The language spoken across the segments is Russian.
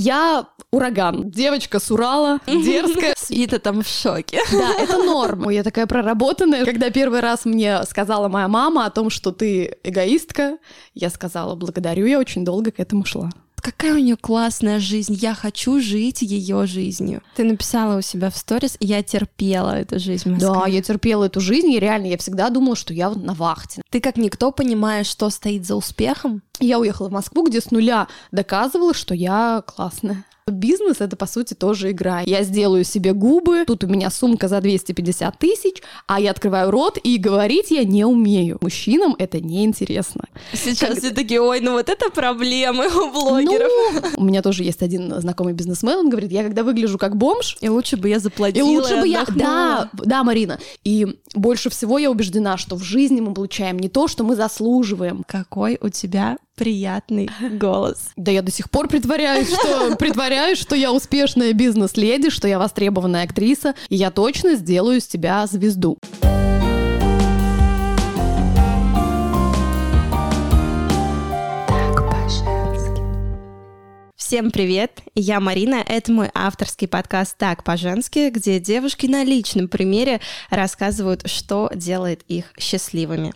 Я ураган. Девочка с Урала, дерзкая. Свита там в шоке. Да, это норма. Я такая проработанная. Когда первый раз мне сказала моя мама о том, что ты эгоистка, я сказала, благодарю, я очень долго к этому шла. Какая у нее классная жизнь, я хочу жить ее жизнью. Ты написала у себя в сторис, я терпела эту жизнь. Да, я терпела эту жизнь, и реально я всегда думала, что я на вахте. Ты как никто понимаешь, что стоит за успехом. Я уехала в Москву, где с нуля доказывала, что я классная. Бизнес — это, по сути, тоже игра. Я сделаю себе губы, тут у меня сумка за 250 тысяч, а я открываю рот, и говорить я не умею. Мужчинам это неинтересно. Сейчас как... все такие, ой, ну вот это проблемы у блогеров. Ну, у меня тоже есть один знакомый бизнесмен, он говорит, я когда выгляжу как бомж... И лучше бы я заплатила, И лучше бы я... Да, да, Марина. И больше всего я убеждена, что в жизни мы получаем не то, что мы заслуживаем. Какой у тебя приятный голос. Да я до сих пор притворяюсь, что притворяюсь, что я успешная бизнес-леди, что я востребованная актриса, и я точно сделаю из тебя звезду. Всем привет! Я Марина. Это мой авторский подкаст «Так по-женски», где девушки на личном примере рассказывают, что делает их счастливыми.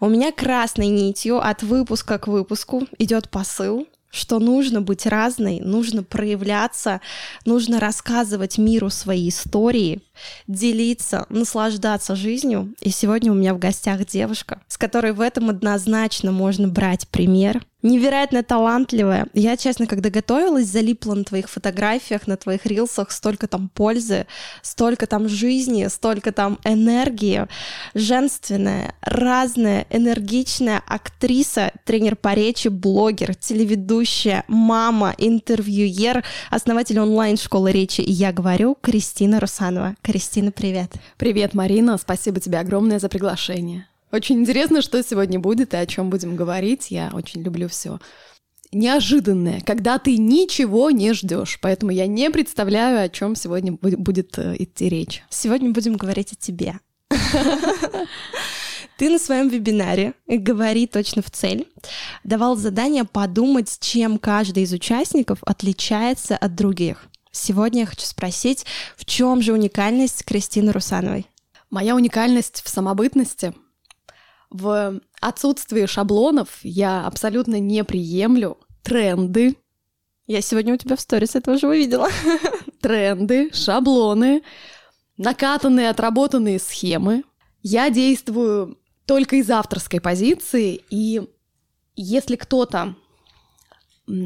У меня красной нитью от выпуска к выпуску идет посыл, что нужно быть разной, нужно проявляться, нужно рассказывать миру свои истории, делиться, наслаждаться жизнью. И сегодня у меня в гостях девушка, с которой в этом однозначно можно брать пример, невероятно талантливая. Я, честно, когда готовилась, залипла на твоих фотографиях, на твоих рилсах, столько там пользы, столько там жизни, столько там энергии. Женственная, разная, энергичная актриса, тренер по речи, блогер, телеведущая, мама, интервьюер, основатель онлайн-школы речи «Я говорю» Кристина Русанова. Кристина, привет. Привет, Марина. Спасибо тебе огромное за приглашение. Очень интересно, что сегодня будет и о чем будем говорить. Я очень люблю все неожиданное, когда ты ничего не ждешь. Поэтому я не представляю, о чем сегодня будет э, идти речь. Сегодня будем говорить о тебе. Ты на своем вебинаре «Говори точно в цель» давал задание подумать, чем каждый из участников отличается от других. Сегодня я хочу спросить, в чем же уникальность Кристины Русановой? Моя уникальность в самобытности — в отсутствии шаблонов я абсолютно не приемлю тренды. Я сегодня у тебя в сторис это уже увидела. Тренды, шаблоны, накатанные, отработанные схемы. Я действую только из авторской позиции, и если кто-то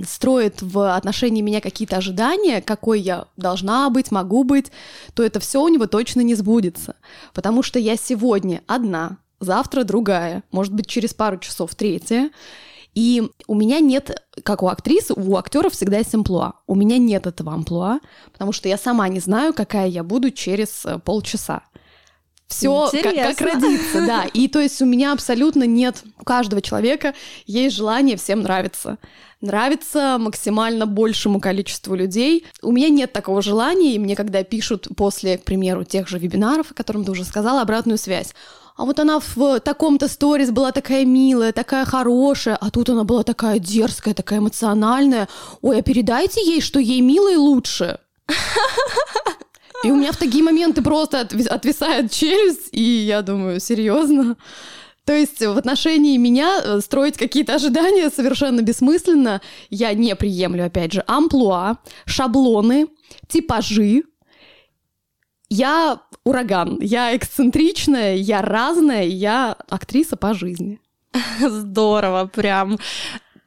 строит в отношении меня какие-то ожидания, какой я должна быть, могу быть, то это все у него точно не сбудется. Потому что я сегодня одна, завтра другая, может быть, через пару часов третья. И у меня нет, как у актрисы, у актеров всегда есть амплуа. У меня нет этого амплуа, потому что я сама не знаю, какая я буду через э, полчаса. Все как, как родиться, да. И то есть у меня абсолютно нет, у каждого человека есть желание всем нравиться. Нравится максимально большему количеству людей. У меня нет такого желания, и мне когда пишут после, к примеру, тех же вебинаров, о которых ты уже сказала, обратную связь а вот она в таком-то сторис была такая милая, такая хорошая, а тут она была такая дерзкая, такая эмоциональная. Ой, а передайте ей, что ей мило и лучше. И у меня в такие моменты просто отвисает челюсть, и я думаю, серьезно? То есть в отношении меня э, строить какие-то ожидания совершенно бессмысленно. Я не приемлю, опять же, амплуа, шаблоны, типажи. Я ураган. Я эксцентричная, я разная, я актриса по жизни. Здорово, прям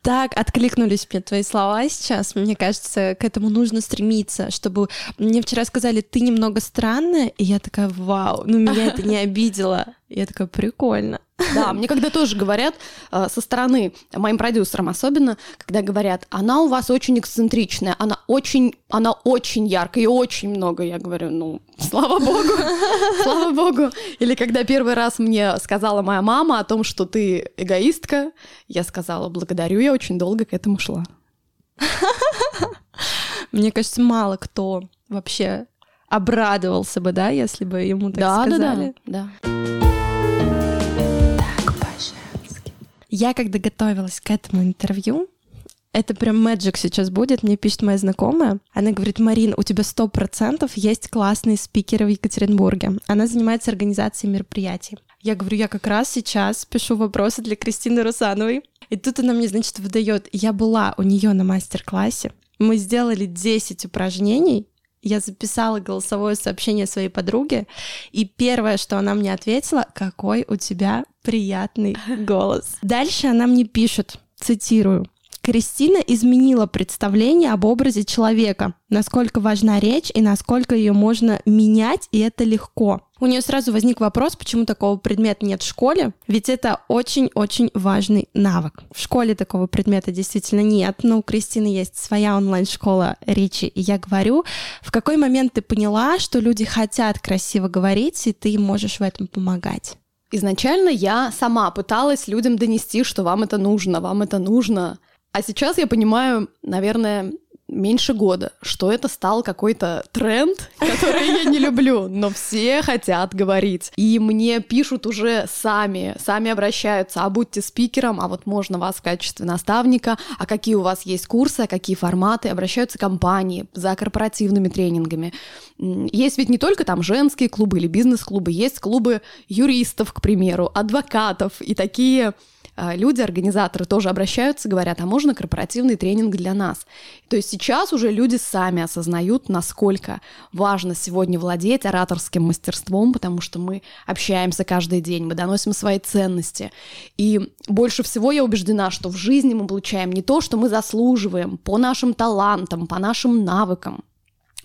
так откликнулись мне твои слова сейчас. Мне кажется, к этому нужно стремиться, чтобы мне вчера сказали, ты немного странная, и я такая, вау, ну меня это не обидело. Я такая, прикольно. Да, мне когда тоже говорят э, со стороны, моим продюсерам особенно, когда говорят, она у вас очень эксцентричная, она очень, она очень яркая и очень много, я говорю, ну, слава богу, слава богу. Или когда первый раз мне сказала моя мама о том, что ты эгоистка, я сказала, благодарю, я очень долго к этому шла. Мне кажется, мало кто вообще обрадовался бы, да, если бы ему так да, сказали. Да, да, да. Я, когда готовилась к этому интервью, Это прям мэджик сейчас будет, мне пишет моя знакомая. Она говорит, Марин, у тебя сто процентов есть классные спикеры в Екатеринбурге. Она занимается организацией мероприятий. Я говорю, я как раз сейчас пишу вопросы для Кристины Русановой. И тут она мне, значит, выдает, я была у нее на мастер-классе, мы сделали 10 упражнений, я записала голосовое сообщение своей подруге, и первое, что она мне ответила, какой у тебя приятный голос. Дальше она мне пишет, цитирую, Кристина изменила представление об образе человека, насколько важна речь и насколько ее можно менять, и это легко. У нее сразу возник вопрос, почему такого предмета нет в школе, ведь это очень-очень важный навык. В школе такого предмета действительно нет, но у Кристины есть своя онлайн-школа речи, и я говорю, в какой момент ты поняла, что люди хотят красиво говорить, и ты можешь в этом помогать? Изначально я сама пыталась людям донести, что вам это нужно, вам это нужно. А сейчас я понимаю, наверное, меньше года, что это стал какой-то тренд, который я не люблю, но все хотят говорить. И мне пишут уже сами, сами обращаются, а будьте спикером, а вот можно вас в качестве наставника, а какие у вас есть курсы, а какие форматы, обращаются компании за корпоративными тренингами. Есть ведь не только там женские клубы или бизнес-клубы, есть клубы юристов, к примеру, адвокатов и такие люди, организаторы тоже обращаются, говорят, а можно корпоративный тренинг для нас? То есть сейчас уже люди сами осознают, насколько важно сегодня владеть ораторским мастерством, потому что мы общаемся каждый день, мы доносим свои ценности. И больше всего я убеждена, что в жизни мы получаем не то, что мы заслуживаем по нашим талантам, по нашим навыкам,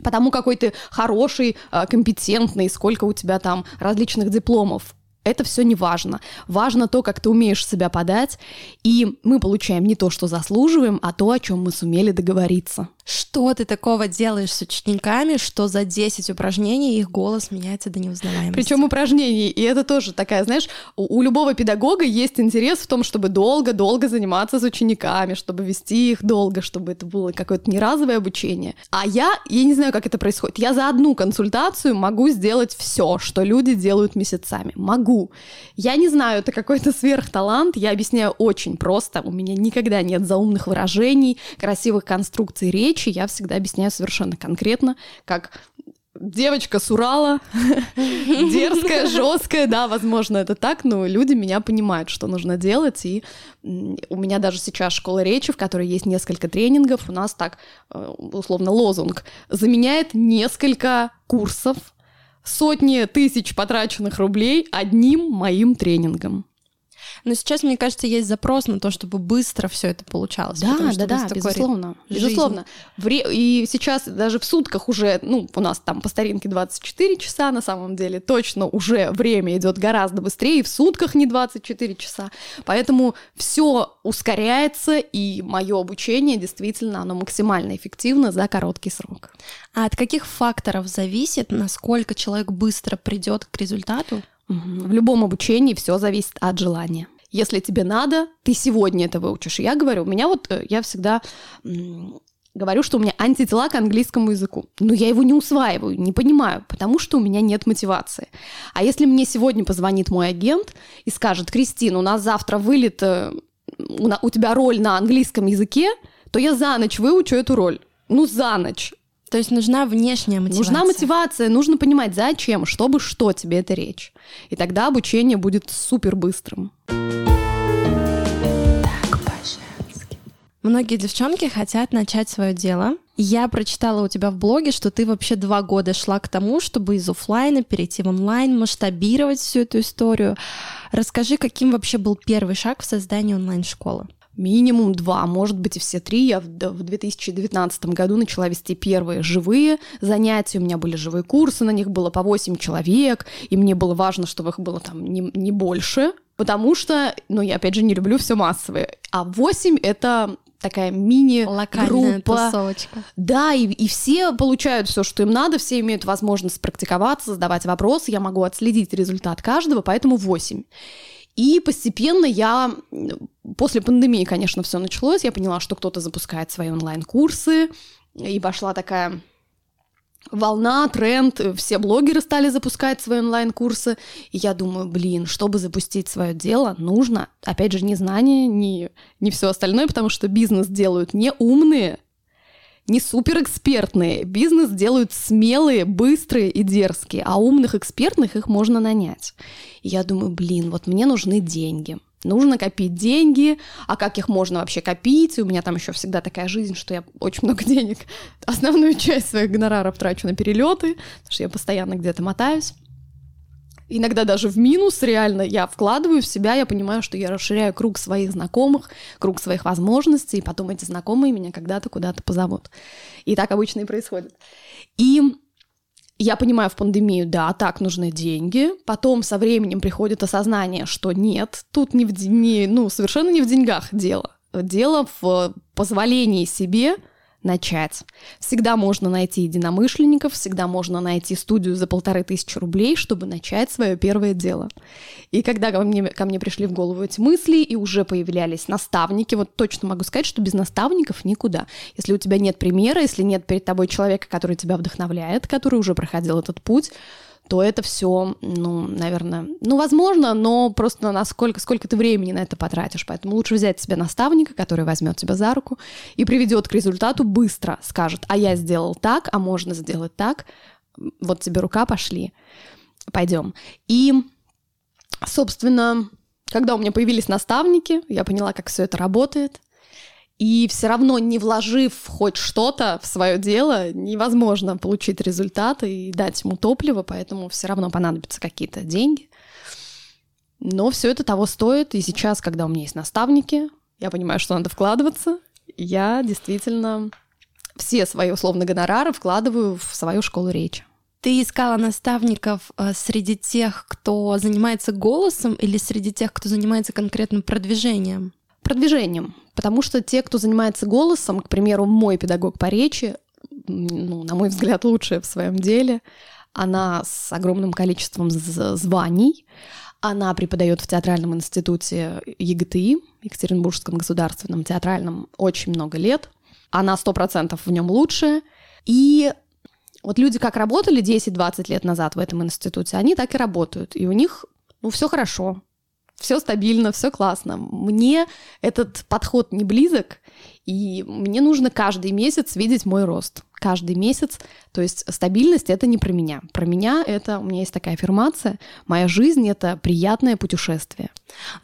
потому какой ты хороший, а, компетентный, сколько у тебя там различных дипломов это все не важно. Важно то, как ты умеешь себя подать, и мы получаем не то, что заслуживаем, а то, о чем мы сумели договориться. Что ты такого делаешь с учениками, что за 10 упражнений их голос меняется до неузнаваемости? Причем упражнений, и это тоже такая, знаешь, у, у любого педагога есть интерес в том, чтобы долго-долго заниматься с учениками, чтобы вести их долго, чтобы это было какое-то не разовое обучение. А я, я не знаю, как это происходит, я за одну консультацию могу сделать все, что люди делают месяцами. Могу. Я не знаю, это какой-то сверхталант, я объясняю очень просто, у меня никогда нет заумных выражений, красивых конструкций речи, речи я всегда объясняю совершенно конкретно, как девочка с Урала, дерзкая, жесткая, да, возможно, это так, но люди меня понимают, что нужно делать, и у меня даже сейчас школа речи, в которой есть несколько тренингов, у нас так, э, условно, лозунг, заменяет несколько курсов, сотни тысяч потраченных рублей одним моим тренингом. Но сейчас, мне кажется, есть запрос на то, чтобы быстро все это получалось. Да, да, да, безусловно. Жизни. Безусловно. И сейчас даже в сутках уже, ну, у нас там по старинке 24 часа на самом деле, точно уже время идет гораздо быстрее, и в сутках не 24 часа. Поэтому все ускоряется, и мое обучение действительно, оно максимально эффективно за короткий срок. А от каких факторов зависит, насколько человек быстро придет к результату? В любом обучении все зависит от желания. Если тебе надо, ты сегодня это выучишь. Я говорю, у меня вот, э, я всегда говорю, что у меня антитела к английскому языку. Но я его не усваиваю, не понимаю, потому что у меня нет мотивации. А если мне сегодня позвонит мой агент и скажет, Кристина, у нас завтра вылет, э, у тебя роль на английском языке, то я за ночь выучу эту роль. Ну, за ночь. То есть нужна внешняя мотивация. Нужна мотивация, нужно понимать, зачем, чтобы что тебе эта речь. И тогда обучение будет супер быстрым. Многие девчонки хотят начать свое дело. Я прочитала у тебя в блоге, что ты вообще два года шла к тому, чтобы из офлайна перейти в онлайн, масштабировать всю эту историю. Расскажи, каким вообще был первый шаг в создании онлайн-школы? Минимум два, может быть и все три. Я в 2019 году начала вести первые живые занятия. У меня были живые курсы, на них было по 8 человек, и мне было важно, чтобы их было там не, не больше, потому что, ну, я опять же не люблю все массовое. А 8 это такая мини-группа. тусовочка. Да, и, и все получают все, что им надо, все имеют возможность практиковаться, задавать вопросы, я могу отследить результат каждого, поэтому 8. И постепенно я, после пандемии, конечно, все началось, я поняла, что кто-то запускает свои онлайн-курсы, и пошла такая волна, тренд, все блогеры стали запускать свои онлайн-курсы, и я думаю, блин, чтобы запустить свое дело, нужно, опять же, не знание, не, не все остальное, потому что бизнес делают не умные, не суперэкспертные. Бизнес делают смелые, быстрые и дерзкие, а умных экспертных их можно нанять. И я думаю, блин, вот мне нужны деньги. Нужно копить деньги, а как их можно вообще копить? И у меня там еще всегда такая жизнь, что я очень много денег, основную часть своих гонораров трачу на перелеты, потому что я постоянно где-то мотаюсь. Иногда даже в минус реально я вкладываю в себя, я понимаю, что я расширяю круг своих знакомых, круг своих возможностей, и потом эти знакомые меня когда-то куда-то позовут. И так обычно и происходит. И я понимаю в пандемию, да, так нужны деньги. Потом со временем приходит осознание, что нет, тут не в, не, ну, совершенно не в деньгах дело. Дело в позволении себе начать. Всегда можно найти единомышленников, всегда можно найти студию за полторы тысячи рублей, чтобы начать свое первое дело. И когда ко мне, ко мне пришли в голову эти мысли, и уже появлялись наставники, вот точно могу сказать, что без наставников никуда. Если у тебя нет примера, если нет перед тобой человека, который тебя вдохновляет, который уже проходил этот путь, то это все, ну, наверное, ну, возможно, но просто насколько, сколько ты времени на это потратишь. Поэтому лучше взять себе наставника, который возьмет тебя за руку и приведет к результату быстро, скажет, а я сделал так, а можно сделать так, вот тебе рука, пошли, пойдем. И, собственно, когда у меня появились наставники, я поняла, как все это работает. И все равно, не вложив хоть что-то в свое дело, невозможно получить результаты и дать ему топливо, поэтому все равно понадобятся какие-то деньги. Но все это того стоит. И сейчас, когда у меня есть наставники, я понимаю, что надо вкладываться. Я действительно все свои условно гонорары вкладываю в свою школу речи. Ты искала наставников э, среди тех, кто занимается голосом, или среди тех, кто занимается конкретным продвижением? Продвижением. Потому что те, кто занимается голосом, к примеру, мой педагог по речи, ну, на мой взгляд, лучшая в своем деле, она с огромным количеством званий, она преподает в театральном институте ЕГТИ, Екатеринбургском государственном театральном, очень много лет. Она сто процентов в нем лучшая. И вот люди как работали 10-20 лет назад в этом институте, они так и работают. И у них, ну, все хорошо все стабильно, все классно. Мне этот подход не близок, и мне нужно каждый месяц видеть мой рост. Каждый месяц. То есть стабильность — это не про меня. Про меня это... У меня есть такая аффирмация. Моя жизнь — это приятное путешествие.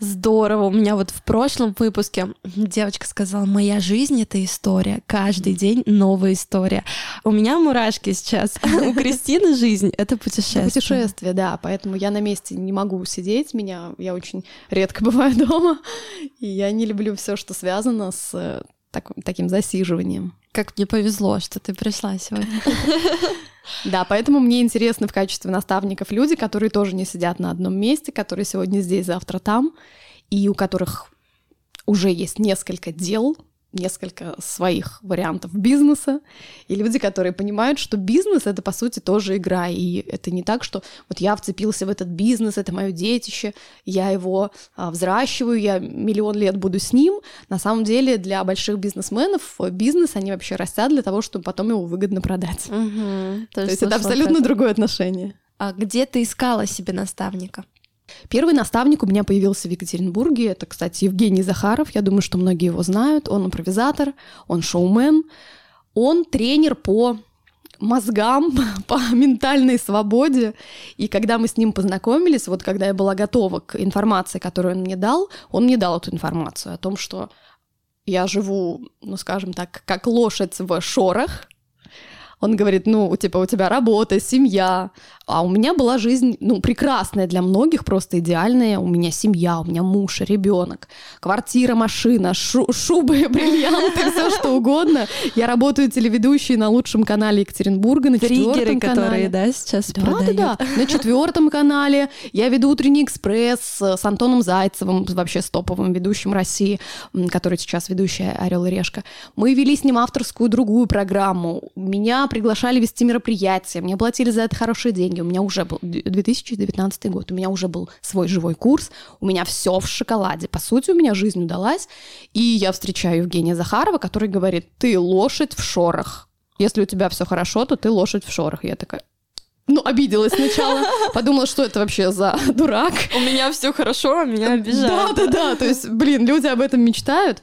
Здорово. У меня вот в прошлом выпуске девочка сказала, моя жизнь — это история. Каждый день новая история. У меня мурашки сейчас. У Кристины жизнь — это путешествие. Путешествие, да. Поэтому я на месте не могу сидеть. Меня... Я очень редко бываю дома. И я не люблю все, что связано с так, таким засиживанием. Как мне повезло, что ты пришла сегодня. Да, поэтому мне интересны в качестве наставников люди, которые тоже не сидят на одном месте, которые сегодня здесь, завтра там, и у которых уже есть несколько дел, несколько своих вариантов бизнеса, и люди, которые понимают, что бизнес — это, по сути, тоже игра, и это не так, что вот я вцепился в этот бизнес, это мое детище, я его а, взращиваю, я миллион лет буду с ним. На самом деле для больших бизнесменов бизнес, они вообще растят для того, чтобы потом его выгодно продать. Угу, То есть это абсолютно это. другое отношение. А где ты искала себе наставника? Первый наставник у меня появился в Екатеринбурге. Это, кстати, Евгений Захаров. Я думаю, что многие его знают. Он импровизатор, он шоумен. Он тренер по мозгам, по ментальной свободе. И когда мы с ним познакомились, вот когда я была готова к информации, которую он мне дал, он мне дал эту информацию о том, что я живу, ну, скажем так, как лошадь в шорах, он говорит, ну, типа, у тебя работа, семья. А у меня была жизнь, ну, прекрасная для многих, просто идеальная. У меня семья, у меня муж, ребенок, квартира, машина, шу шубы, бриллианты, все что угодно. Я работаю телеведущей на лучшем канале Екатеринбурга, на четвертом канале. которые, да, сейчас да, продают. Да, да, на четвертом канале. Я веду «Утренний экспресс» с Антоном Зайцевым, вообще с топовым ведущим России, который сейчас ведущая «Орел и решка». Мы вели с ним авторскую другую программу. Меня приглашали вести мероприятия, мне платили за это хорошие деньги. У меня уже был 2019 год, у меня уже был свой живой курс, у меня все в шоколаде. По сути, у меня жизнь удалась. И я встречаю Евгения Захарова, который говорит, ты лошадь в шорах. Если у тебя все хорошо, то ты лошадь в шорах. Я такая, ну, обиделась сначала, подумала, что это вообще за дурак. У меня все хорошо, а меня обижают. Да, да, да. То есть, блин, люди об этом мечтают.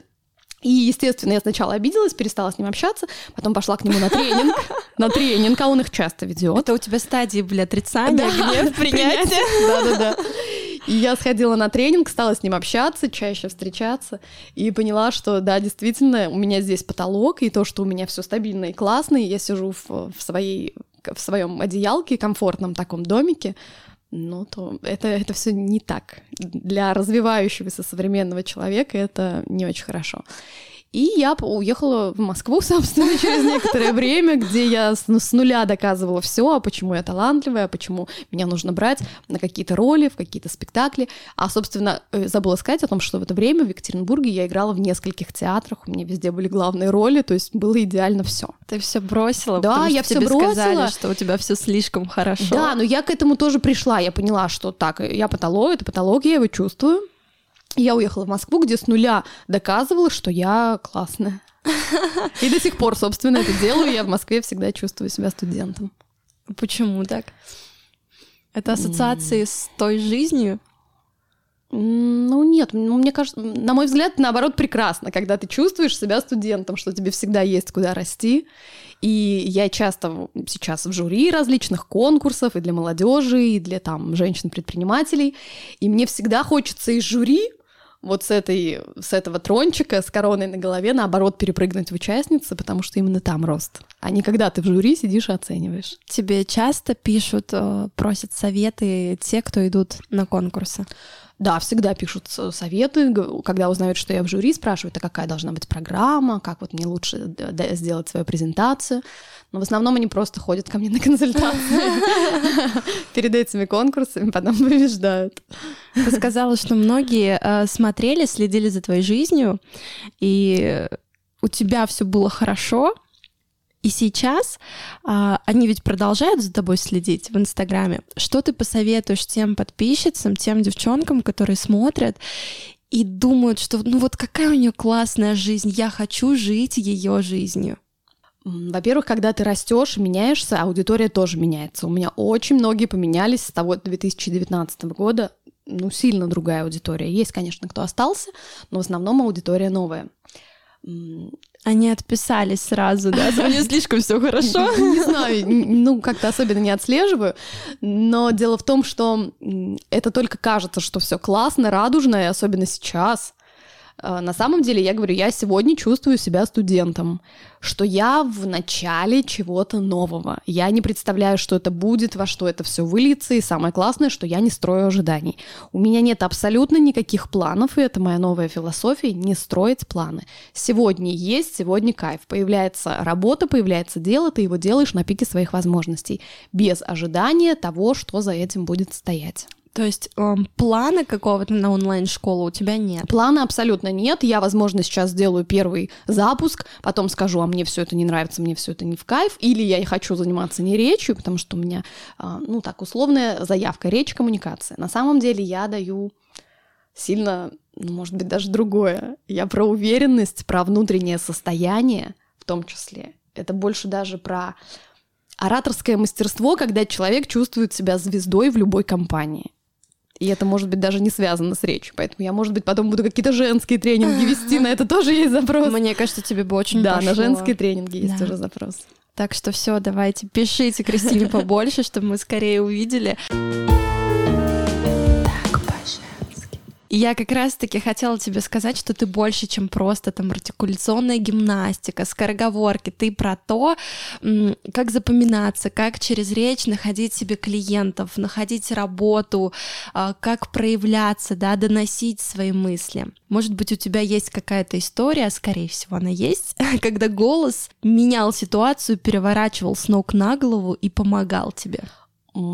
И, естественно, я сначала обиделась, перестала с ним общаться, потом пошла к нему на тренинг, на тренинг, а он их часто ведет. Это у тебя стадии были отрицания, да, гнев, принятие. Да-да-да. И я сходила на тренинг, стала с ним общаться, чаще встречаться, и поняла, что да, действительно, у меня здесь потолок, и то, что у меня все стабильно и классно, и я сижу в, в своей в своем одеялке, комфортном таком домике, ну, то это, это все не так. Для развивающегося современного человека это не очень хорошо. И я уехала в Москву, собственно, через некоторое время, где я с, с нуля доказывала все, а почему я талантливая, а почему меня нужно брать на какие-то роли, в какие-то спектакли. А, собственно, э, забыла сказать о том, что в это время в Екатеринбурге я играла в нескольких театрах, у меня везде были главные роли, то есть было идеально все. Ты все бросила? Да, я все бросила. Сказали, что у тебя все слишком хорошо. Да, но я к этому тоже пришла. Я поняла, что так, я потолок, это потолок, я его чувствую. Я уехала в Москву, где с нуля доказывала, что я классная. И до сих пор, собственно, это делаю. Я в Москве всегда чувствую себя студентом. Почему так? Это ассоциации с той жизнью? Ну нет, ну, мне кажется, на мой взгляд, наоборот, прекрасно, когда ты чувствуешь себя студентом, что тебе всегда есть куда расти. И я часто сейчас в жюри различных конкурсов и для молодежи, и для там женщин-предпринимателей. И мне всегда хочется из жюри вот с, этой, с этого трончика, с короной на голове, наоборот, перепрыгнуть в участницы, потому что именно там рост. А не когда ты в жюри сидишь и оцениваешь. Тебе часто пишут, э, просят советы те, кто идут на конкурсы? Да, всегда пишут советы, когда узнают, что я в жюри, спрашивают, а какая должна быть программа, как вот мне лучше сделать свою презентацию. Но в основном они просто ходят ко мне на консультации перед этими конкурсами, потом побеждают. Ты сказала, что многие э, смотрели, следили за твоей жизнью, и у тебя все было хорошо, и сейчас а, они ведь продолжают за тобой следить в Инстаграме. Что ты посоветуешь тем подписчицам, тем девчонкам, которые смотрят и думают, что ну вот какая у нее классная жизнь, я хочу жить ее жизнью? Во-первых, когда ты растешь меняешься, аудитория тоже меняется. У меня очень многие поменялись с того 2019 года. Ну, сильно другая аудитория. Есть, конечно, кто остался, но в основном аудитория новая. Они отписались сразу, да? Мне слишком все хорошо. Не знаю, ну как-то особенно не отслеживаю. Но дело в том, что это только кажется, что все классно, радужно, и особенно сейчас. А, на самом деле, я говорю, я сегодня чувствую себя студентом, что я в начале чего-то нового. Я не представляю, что это будет, во что это все выльется, и самое классное, что я не строю ожиданий. У меня нет абсолютно никаких планов, и это моя новая философия, не строить планы. Сегодня есть, сегодня кайф. Появляется работа, появляется дело, ты его делаешь на пике своих возможностей, без ожидания того, что за этим будет стоять. То есть эм, плана какого-то на онлайн-школу у тебя нет? Плана абсолютно нет. Я, возможно, сейчас сделаю первый запуск, потом скажу, а мне все это не нравится, мне все это не в кайф, или я и хочу заниматься не речью, потому что у меня, э, ну так, условная заявка, речь, коммуникация. На самом деле я даю сильно, ну, может быть, даже другое. Я про уверенность, про внутреннее состояние в том числе. Это больше даже про ораторское мастерство, когда человек чувствует себя звездой в любой компании. И это может быть даже не связано с речью. Поэтому я, может быть, потом буду какие-то женские тренинги вести. На это тоже есть запрос. Мне кажется, тебе бы очень Да, на женские тренинги есть уже запрос. Так что все, давайте пишите Кристине побольше, чтобы мы скорее увидели. Я как раз-таки хотела тебе сказать, что ты больше, чем просто там артикуляционная гимнастика, скороговорки. Ты про то, как запоминаться, как через речь находить себе клиентов, находить работу, а, как проявляться, да, доносить свои мысли. Может быть, у тебя есть какая-то история, скорее всего, она есть, когда голос менял ситуацию, переворачивал с ног на голову и помогал тебе.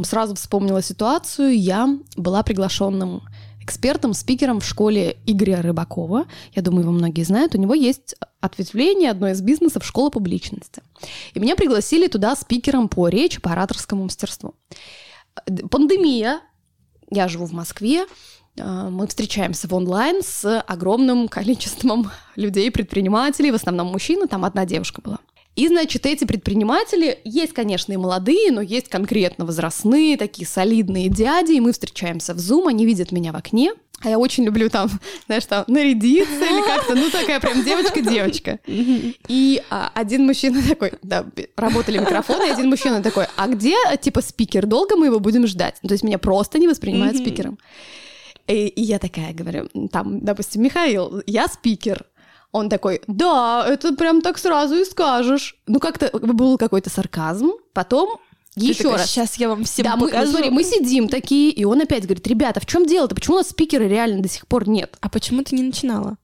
Сразу вспомнила ситуацию. Я была приглашенным экспертом, спикером в школе Игоря Рыбакова. Я думаю, его многие знают. У него есть ответвление одной из бизнесов «Школа публичности». И меня пригласили туда спикером по речи, по ораторскому мастерству. Пандемия. Я живу в Москве. А, мы встречаемся в онлайн с огромным количеством людей, предпринимателей, в основном мужчины, там одна девушка была. И, значит, эти предприниматели, есть, конечно, и молодые, но есть конкретно возрастные, такие солидные дяди, и мы встречаемся в Zoom, они видят меня в окне, а я очень люблю там, знаешь, там нарядиться или как-то, ну такая прям девочка-девочка. И а, один мужчина такой, да, работали микрофоны, и один мужчина такой, а где, типа, спикер? Долго мы его будем ждать? Ну, то есть меня просто не воспринимают спикером. И, и я такая говорю, там, допустим, Михаил, я спикер. Он такой, да, это прям так сразу и скажешь. Ну, как-то был какой-то сарказм. Потом еще раз. Сейчас я вам всем да, покажу. Мы, ну, смотри, мы сидим такие, и он опять говорит, ребята, в чем дело-то? Почему у нас спикера реально до сих пор нет? А почему ты не начинала?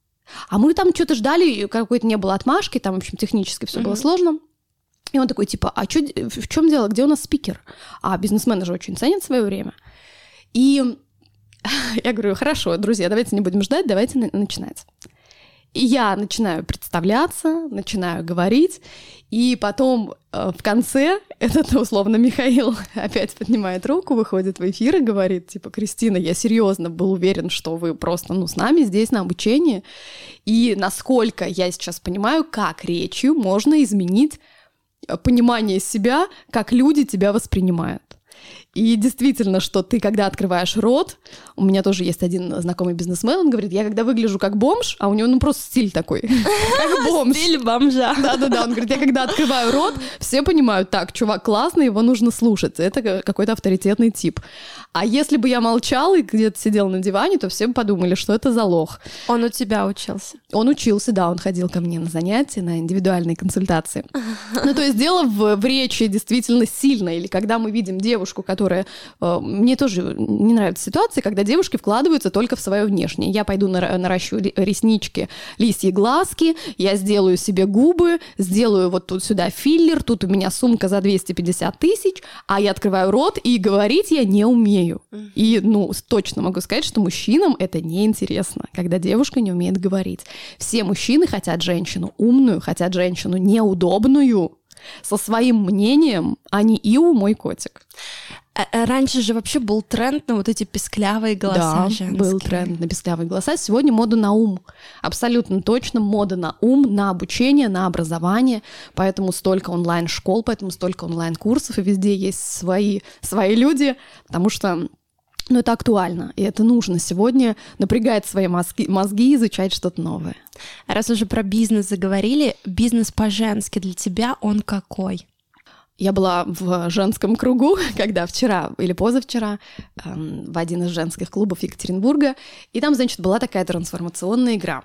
А мы там что-то ждали, какой-то не было отмашки, там, в общем, технически все uh-huh. было сложно. И он такой, типа, а чё, в чем дело, где у нас спикер? А бизнесмены же очень ценят свое время. И я говорю, хорошо, друзья, давайте не будем ждать, давайте начинать. И я начинаю представляться, начинаю говорить, и потом э, в конце этот, условно, Михаил опять поднимает руку, выходит в эфир и говорит, типа, Кристина, я серьезно был уверен, что вы просто, ну, с нами здесь на обучении, и насколько я сейчас понимаю, как речью можно изменить э, понимание себя, как люди тебя воспринимают. И действительно, что ты, когда открываешь рот, у меня тоже есть один знакомый бизнесмен, он говорит, я когда выгляжу как бомж, а у него ну просто стиль такой, как бомж. Стиль бомжа. Да-да-да, он говорит, я когда открываю рот, все понимают, так, чувак классный, его нужно слушать, это какой-то авторитетный тип. А если бы я молчал и где-то сидел на диване, то все бы подумали, что это за лох. Он у тебя учился? Он учился, да, он ходил ко мне на занятия, на индивидуальные консультации. Ну, то есть дело в, в речи действительно сильно, или когда мы видим девушку, которая. Э, мне тоже не нравится ситуация, когда девушки вкладываются только в свое внешнее. Я пойду наращу реснички, лисьи глазки, я сделаю себе губы, сделаю вот тут сюда филлер, тут у меня сумка за 250 тысяч, а я открываю рот, и говорить я не умею. И, ну, точно могу сказать, что мужчинам это неинтересно, когда девушка не умеет говорить. Все мужчины хотят женщину умную, хотят женщину неудобную, со своим мнением, а не Иу мой котик. А, а раньше же вообще был тренд на вот эти песклявые голоса да, женские. был тренд на песклявые голоса. Сегодня мода на ум. Абсолютно точно мода на ум, на обучение, на образование. Поэтому столько онлайн-школ, поэтому столько онлайн-курсов, и везде есть свои, свои люди, потому что ну, это актуально, и это нужно сегодня напрягать свои мозги, мозги изучать что-то новое. Раз уже про бизнес заговорили, бизнес по-женски для тебя он какой? Я была в женском кругу, когда вчера или позавчера эм, в один из женских клубов Екатеринбурга, и там, значит, была такая трансформационная игра.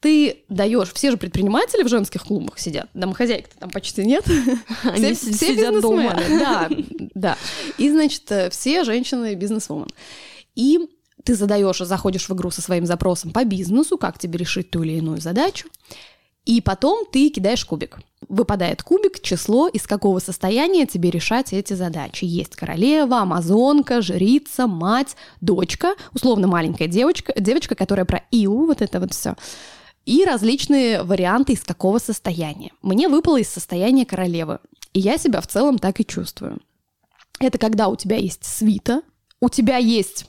Ты даешь, все же предприниматели в женских клубах сидят, домохозяйки там почти нет. Они все, все сидят дома. Да, да. И, значит, э, все женщины бизнесвумен. И ты задаешь, заходишь в игру со своим запросом по бизнесу, как тебе решить ту или иную задачу, и потом ты кидаешь кубик. Выпадает кубик, число, из какого состояния тебе решать эти задачи. Есть королева, амазонка, жрица, мать, дочка, условно маленькая девочка, девочка, которая про Иу, вот это вот все. И различные варианты, из какого состояния. Мне выпало из состояния королевы. И я себя в целом так и чувствую. Это когда у тебя есть свита, у тебя есть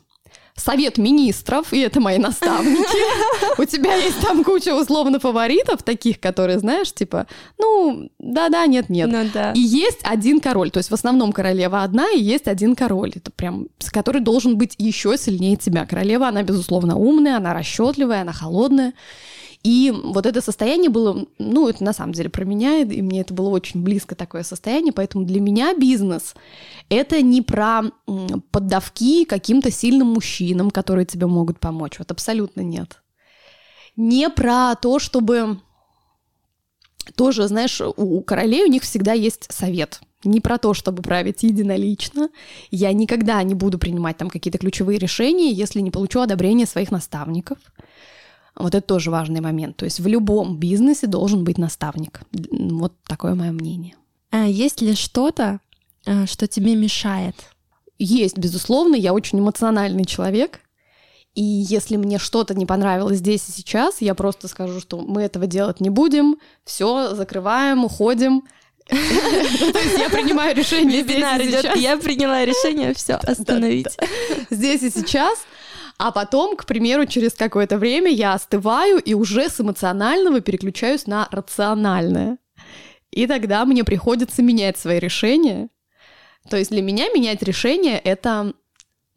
совет министров, и это мои наставники. У тебя есть там куча условно фаворитов, таких, которые, знаешь, типа, ну, да-да, нет-нет. Ну, да. И есть один король, то есть в основном королева одна, и есть один король, это прям, который должен быть еще сильнее тебя. Королева, она, безусловно, умная, она расчетливая, она холодная. И вот это состояние было, ну, это на самом деле про меня, и мне это было очень близко такое состояние, поэтому для меня бизнес — это не про поддавки каким-то сильным мужчинам, которые тебе могут помочь, вот абсолютно нет. Не про то, чтобы тоже, знаешь, у королей у них всегда есть совет. Не про то, чтобы править единолично. Я никогда не буду принимать там какие-то ключевые решения, если не получу одобрение своих наставников. Вот это тоже важный момент. То есть в любом бизнесе должен быть наставник. Вот такое мое мнение. А есть ли что-то, а, что тебе мешает? Есть, безусловно. Я очень эмоциональный человек. И если мне что-то не понравилось здесь и сейчас, я просто скажу, что мы этого делать не будем, все, закрываем, уходим. То есть я принимаю решение сейчас. Я приняла решение, все, остановить. Здесь и сейчас. А потом, к примеру, через какое-то время я остываю и уже с эмоционального переключаюсь на рациональное. И тогда мне приходится менять свои решения. То есть для меня менять решение — это,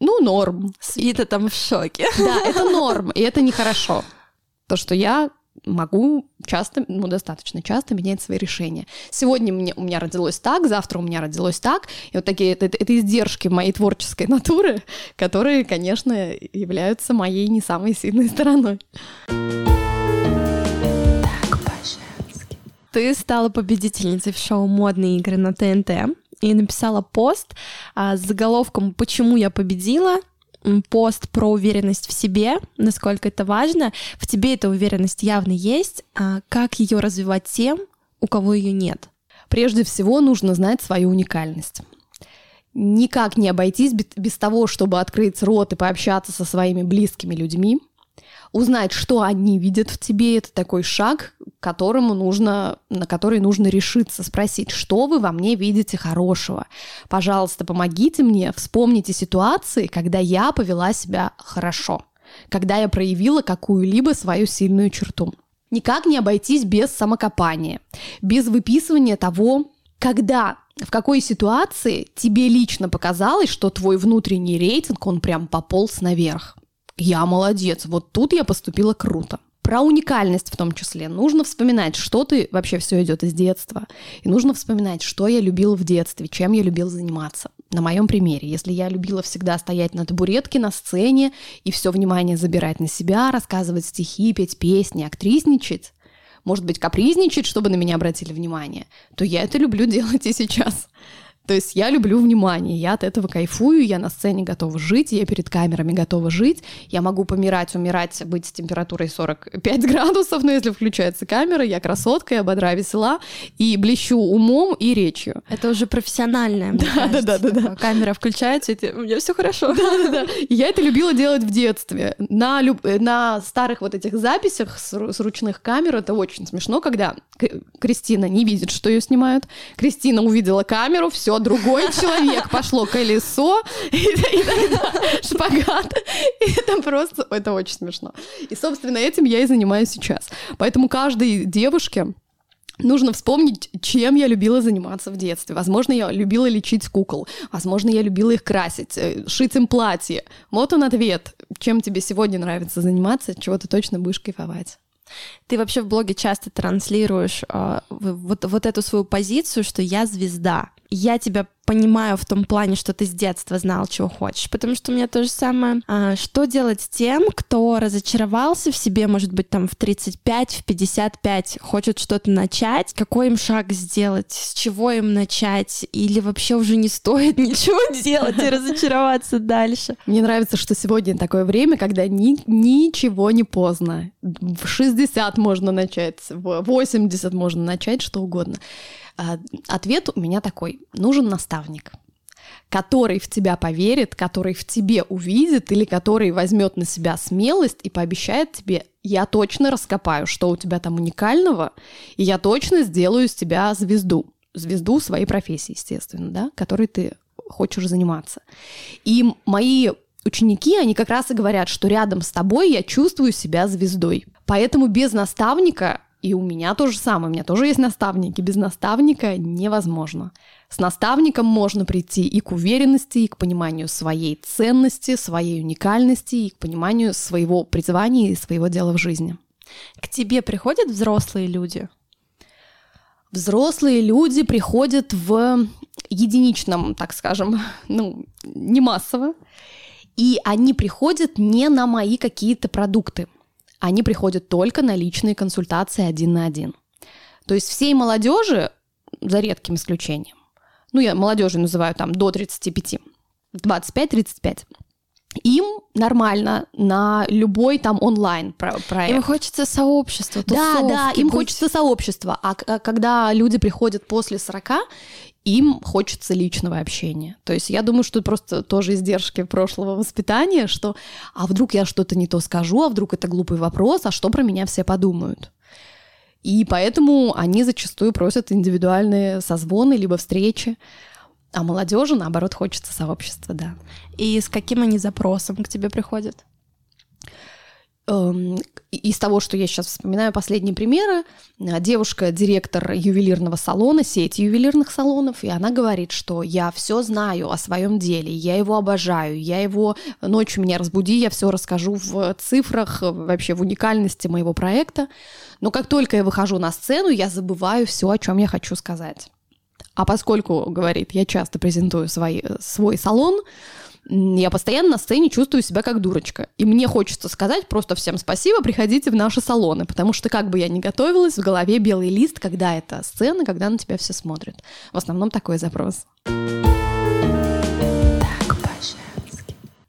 ну, норм. Свита там в шоке. Да, это норм, и это нехорошо. То, что я могу часто, ну, достаточно часто менять свои решения. Сегодня мне, у меня родилось так, завтра у меня родилось так. И вот такие, это, это издержки моей творческой натуры, которые, конечно, являются моей не самой сильной стороной. Ты стала победительницей в шоу «Модные игры» на ТНТ и написала пост а, с заголовком «Почему я победила?» Пост про уверенность в себе, насколько это важно. В тебе эта уверенность явно есть. А как ее развивать тем, у кого ее нет? Прежде всего нужно знать свою уникальность. Никак не обойтись без того, чтобы открыть рот и пообщаться со своими близкими людьми, узнать, что они видят в тебе, это такой шаг, которому нужно, на который нужно решиться, спросить, что вы во мне видите хорошего. Пожалуйста, помогите мне, вспомните ситуации, когда я повела себя хорошо, когда я проявила какую-либо свою сильную черту. Никак не обойтись без самокопания, без выписывания того, когда в какой ситуации тебе лично показалось, что твой внутренний рейтинг, он прям пополз наверх я молодец, вот тут я поступила круто. Про уникальность в том числе. Нужно вспоминать, что ты вообще все идет из детства. И нужно вспоминать, что я любила в детстве, чем я любила заниматься. На моем примере, если я любила всегда стоять на табуретке на сцене и все внимание забирать на себя, рассказывать стихи, петь песни, актрисничать, может быть, капризничать, чтобы на меня обратили внимание, то я это люблю делать и сейчас. То есть я люблю внимание, я от этого кайфую, я на сцене готова жить, я перед камерами готова жить, я могу помирать, умирать, быть с температурой 45 градусов, но если включается камера, я красотка, я бодра, весела и блещу умом и речью. Это уже профессиональное. Да, да, да, да, да. Камера включается, и у меня все хорошо. Да, да, да. Я это любила делать в детстве. На, люб... на старых вот этих записях с, с ручных камер это очень смешно, когда Кристина не видит, что ее снимают. Кристина увидела камеру, все, другой человек, пошло колесо, шпагат. И это просто, это очень смешно. И, собственно, этим я и занимаюсь сейчас. Поэтому каждой девушке Нужно вспомнить, чем я любила заниматься в детстве. Возможно, я любила лечить кукол. Возможно, я любила их красить, э, шить им платье. Вот он ответ. Чем тебе сегодня нравится заниматься, чего ты точно будешь кайфовать. Ты вообще в блоге часто транслируешь э, вот, вот эту свою позицию, что я звезда я тебя понимаю в том плане, что ты с детства знал, чего хочешь, потому что у меня то же самое. А, что делать с тем, кто разочаровался в себе, может быть, там в 35, в 55, хочет что-то начать, какой им шаг сделать, с чего им начать, или вообще уже не стоит ничего делать и разочароваться дальше. Мне нравится, что сегодня такое время, когда ни, ничего не поздно. В 60 можно начать, в 80 можно начать, что угодно. А, ответ у меня такой. Нужен наставник который в тебя поверит, который в тебе увидит или который возьмет на себя смелость и пообещает тебе, я точно раскопаю, что у тебя там уникального, и я точно сделаю из тебя звезду. Звезду своей профессии, естественно, да, которой ты хочешь заниматься. И мои ученики, они как раз и говорят, что рядом с тобой я чувствую себя звездой. Поэтому без наставника и у меня то же самое, у меня тоже есть наставники. Без наставника невозможно. С наставником можно прийти и к уверенности, и к пониманию своей ценности, своей уникальности, и к пониманию своего призвания и своего дела в жизни. К тебе приходят взрослые люди? Взрослые люди приходят в единичном, так скажем, ну, не массово, и они приходят не на мои какие-то продукты – они приходят только на личные консультации один на один. То есть всей молодежи, за редким исключением, ну, я молодежи называю там до 35, 25-35, им нормально на любой там онлайн проект. Им хочется сообщества, Да, да, им быть. хочется сообщества. А, а когда люди приходят после 40, им хочется личного общения. То есть я думаю, что просто тоже издержки прошлого воспитания, что а вдруг я что-то не то скажу, а вдруг это глупый вопрос, а что про меня все подумают. И поэтому они зачастую просят индивидуальные созвоны либо встречи. А молодежи, наоборот, хочется сообщества, да. И с каким они запросом к тебе приходят? Эм, из того, что я сейчас вспоминаю, последние примеры, э, девушка, директор ювелирного салона, сети ювелирных салонов, и она говорит, что я все знаю о своем деле, я его обожаю, я его ночью меня разбуди, я все расскажу в цифрах, вообще в уникальности моего проекта, но как только я выхожу на сцену, я забываю все, о чем я хочу сказать. А поскольку, говорит, я часто презентую свой, свой салон, я постоянно на сцене чувствую себя как дурочка. И мне хочется сказать просто всем спасибо, приходите в наши салоны, потому что как бы я ни готовилась, в голове белый лист, когда это сцена, когда на тебя все смотрят. В основном такой запрос.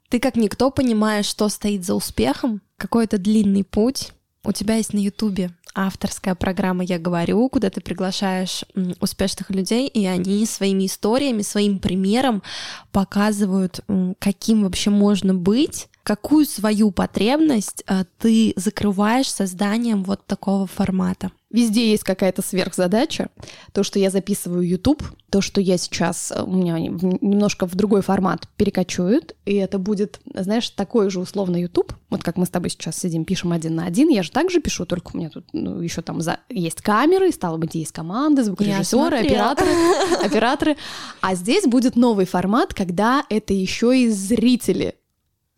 Ты как никто понимаешь, что стоит за успехом, какой-то длинный путь. У тебя есть на Ютубе авторская программа «Я говорю», куда ты приглашаешь успешных людей, и они своими историями, своим примером показывают, каким вообще можно быть, какую свою потребность э, ты закрываешь созданием вот такого формата. Везде есть какая-то сверхзадача. То, что я записываю YouTube, то, что я сейчас э, у меня немножко в другой формат перекочует, и это будет, знаешь, такой же условно YouTube. Вот как мы с тобой сейчас сидим, пишем один на один, я же также пишу, только у меня тут ну, еще там за... есть камеры, стало быть, есть команды, звукорежиссеры, операторы, операторы. А здесь будет новый формат, когда это еще и зрители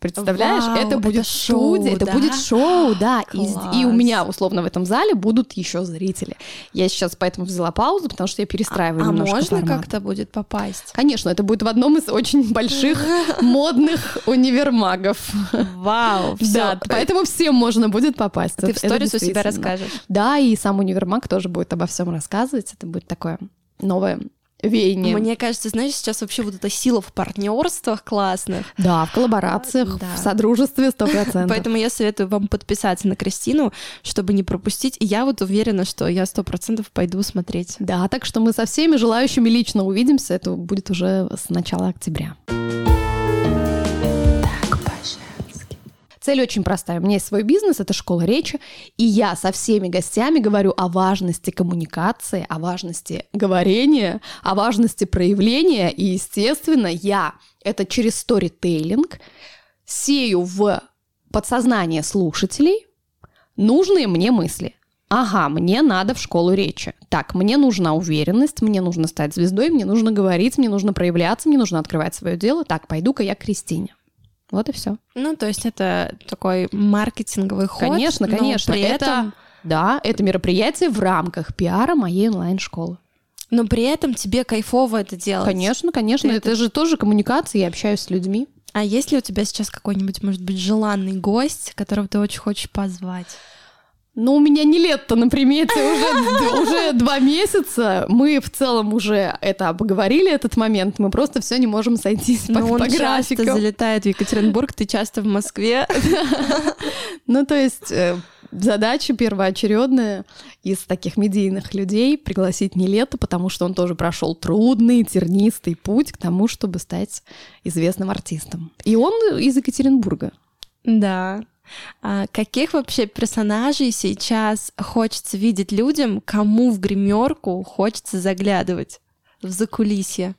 Представляешь, Вау, это будет это шоу, студия, да? это будет шоу, да. И, и у меня, условно, в этом зале будут еще зрители. Я сейчас поэтому взяла паузу, потому что я перестраиваю а, немножко А можно формат. как-то будет попасть? Конечно, это будет в одном из очень больших модных универмагов. Вау, Да, поэтому всем можно будет попасть. Ты в сторис у себя расскажешь. Да, и сам универмаг тоже будет обо всем рассказывать. Это будет такое новое веяние. Мне кажется, знаешь, сейчас вообще вот эта сила в партнерствах классных. Да, в коллаборациях, да. в содружестве 100%. Поэтому я советую вам подписаться на Кристину, чтобы не пропустить. И я вот уверена, что я 100% пойду смотреть. Да, так что мы со всеми желающими лично увидимся. Это будет уже с начала октября. Цель очень простая. У меня есть свой бизнес, это школа речи, и я со всеми гостями говорю о важности коммуникации, о важности говорения, о важности проявления, и, естественно, я это через сторитейлинг сею в подсознание слушателей нужные мне мысли. Ага, мне надо в школу речи. Так, мне нужна уверенность, мне нужно стать звездой, мне нужно говорить, мне нужно проявляться, мне нужно открывать свое дело. Так, пойду-ка я к Кристине. Вот и все. Ну, то есть это такой маркетинговый ход. Конечно, конечно. При это, этом... Да, это мероприятие в рамках пиара моей онлайн-школы. Но при этом тебе кайфово это делать. Конечно, конечно. это... это же тоже коммуникация, я общаюсь с людьми. А есть ли у тебя сейчас какой-нибудь, может быть, желанный гость, которого ты очень хочешь позвать? Ну, у меня не лет-то на примете, уже, уже два месяца. Мы в целом уже это обговорили, этот момент. Мы просто все не можем сойтись Но по, он по часто залетает в Екатеринбург, ты часто в Москве. Ну, то есть э, задача первоочередная из таких медийных людей пригласить не лето, потому что он тоже прошел трудный, тернистый путь к тому, чтобы стать известным артистом. И он из Екатеринбурга. Да, каких вообще персонажей сейчас хочется видеть людям, кому в гримерку хочется заглядывать в закулисье?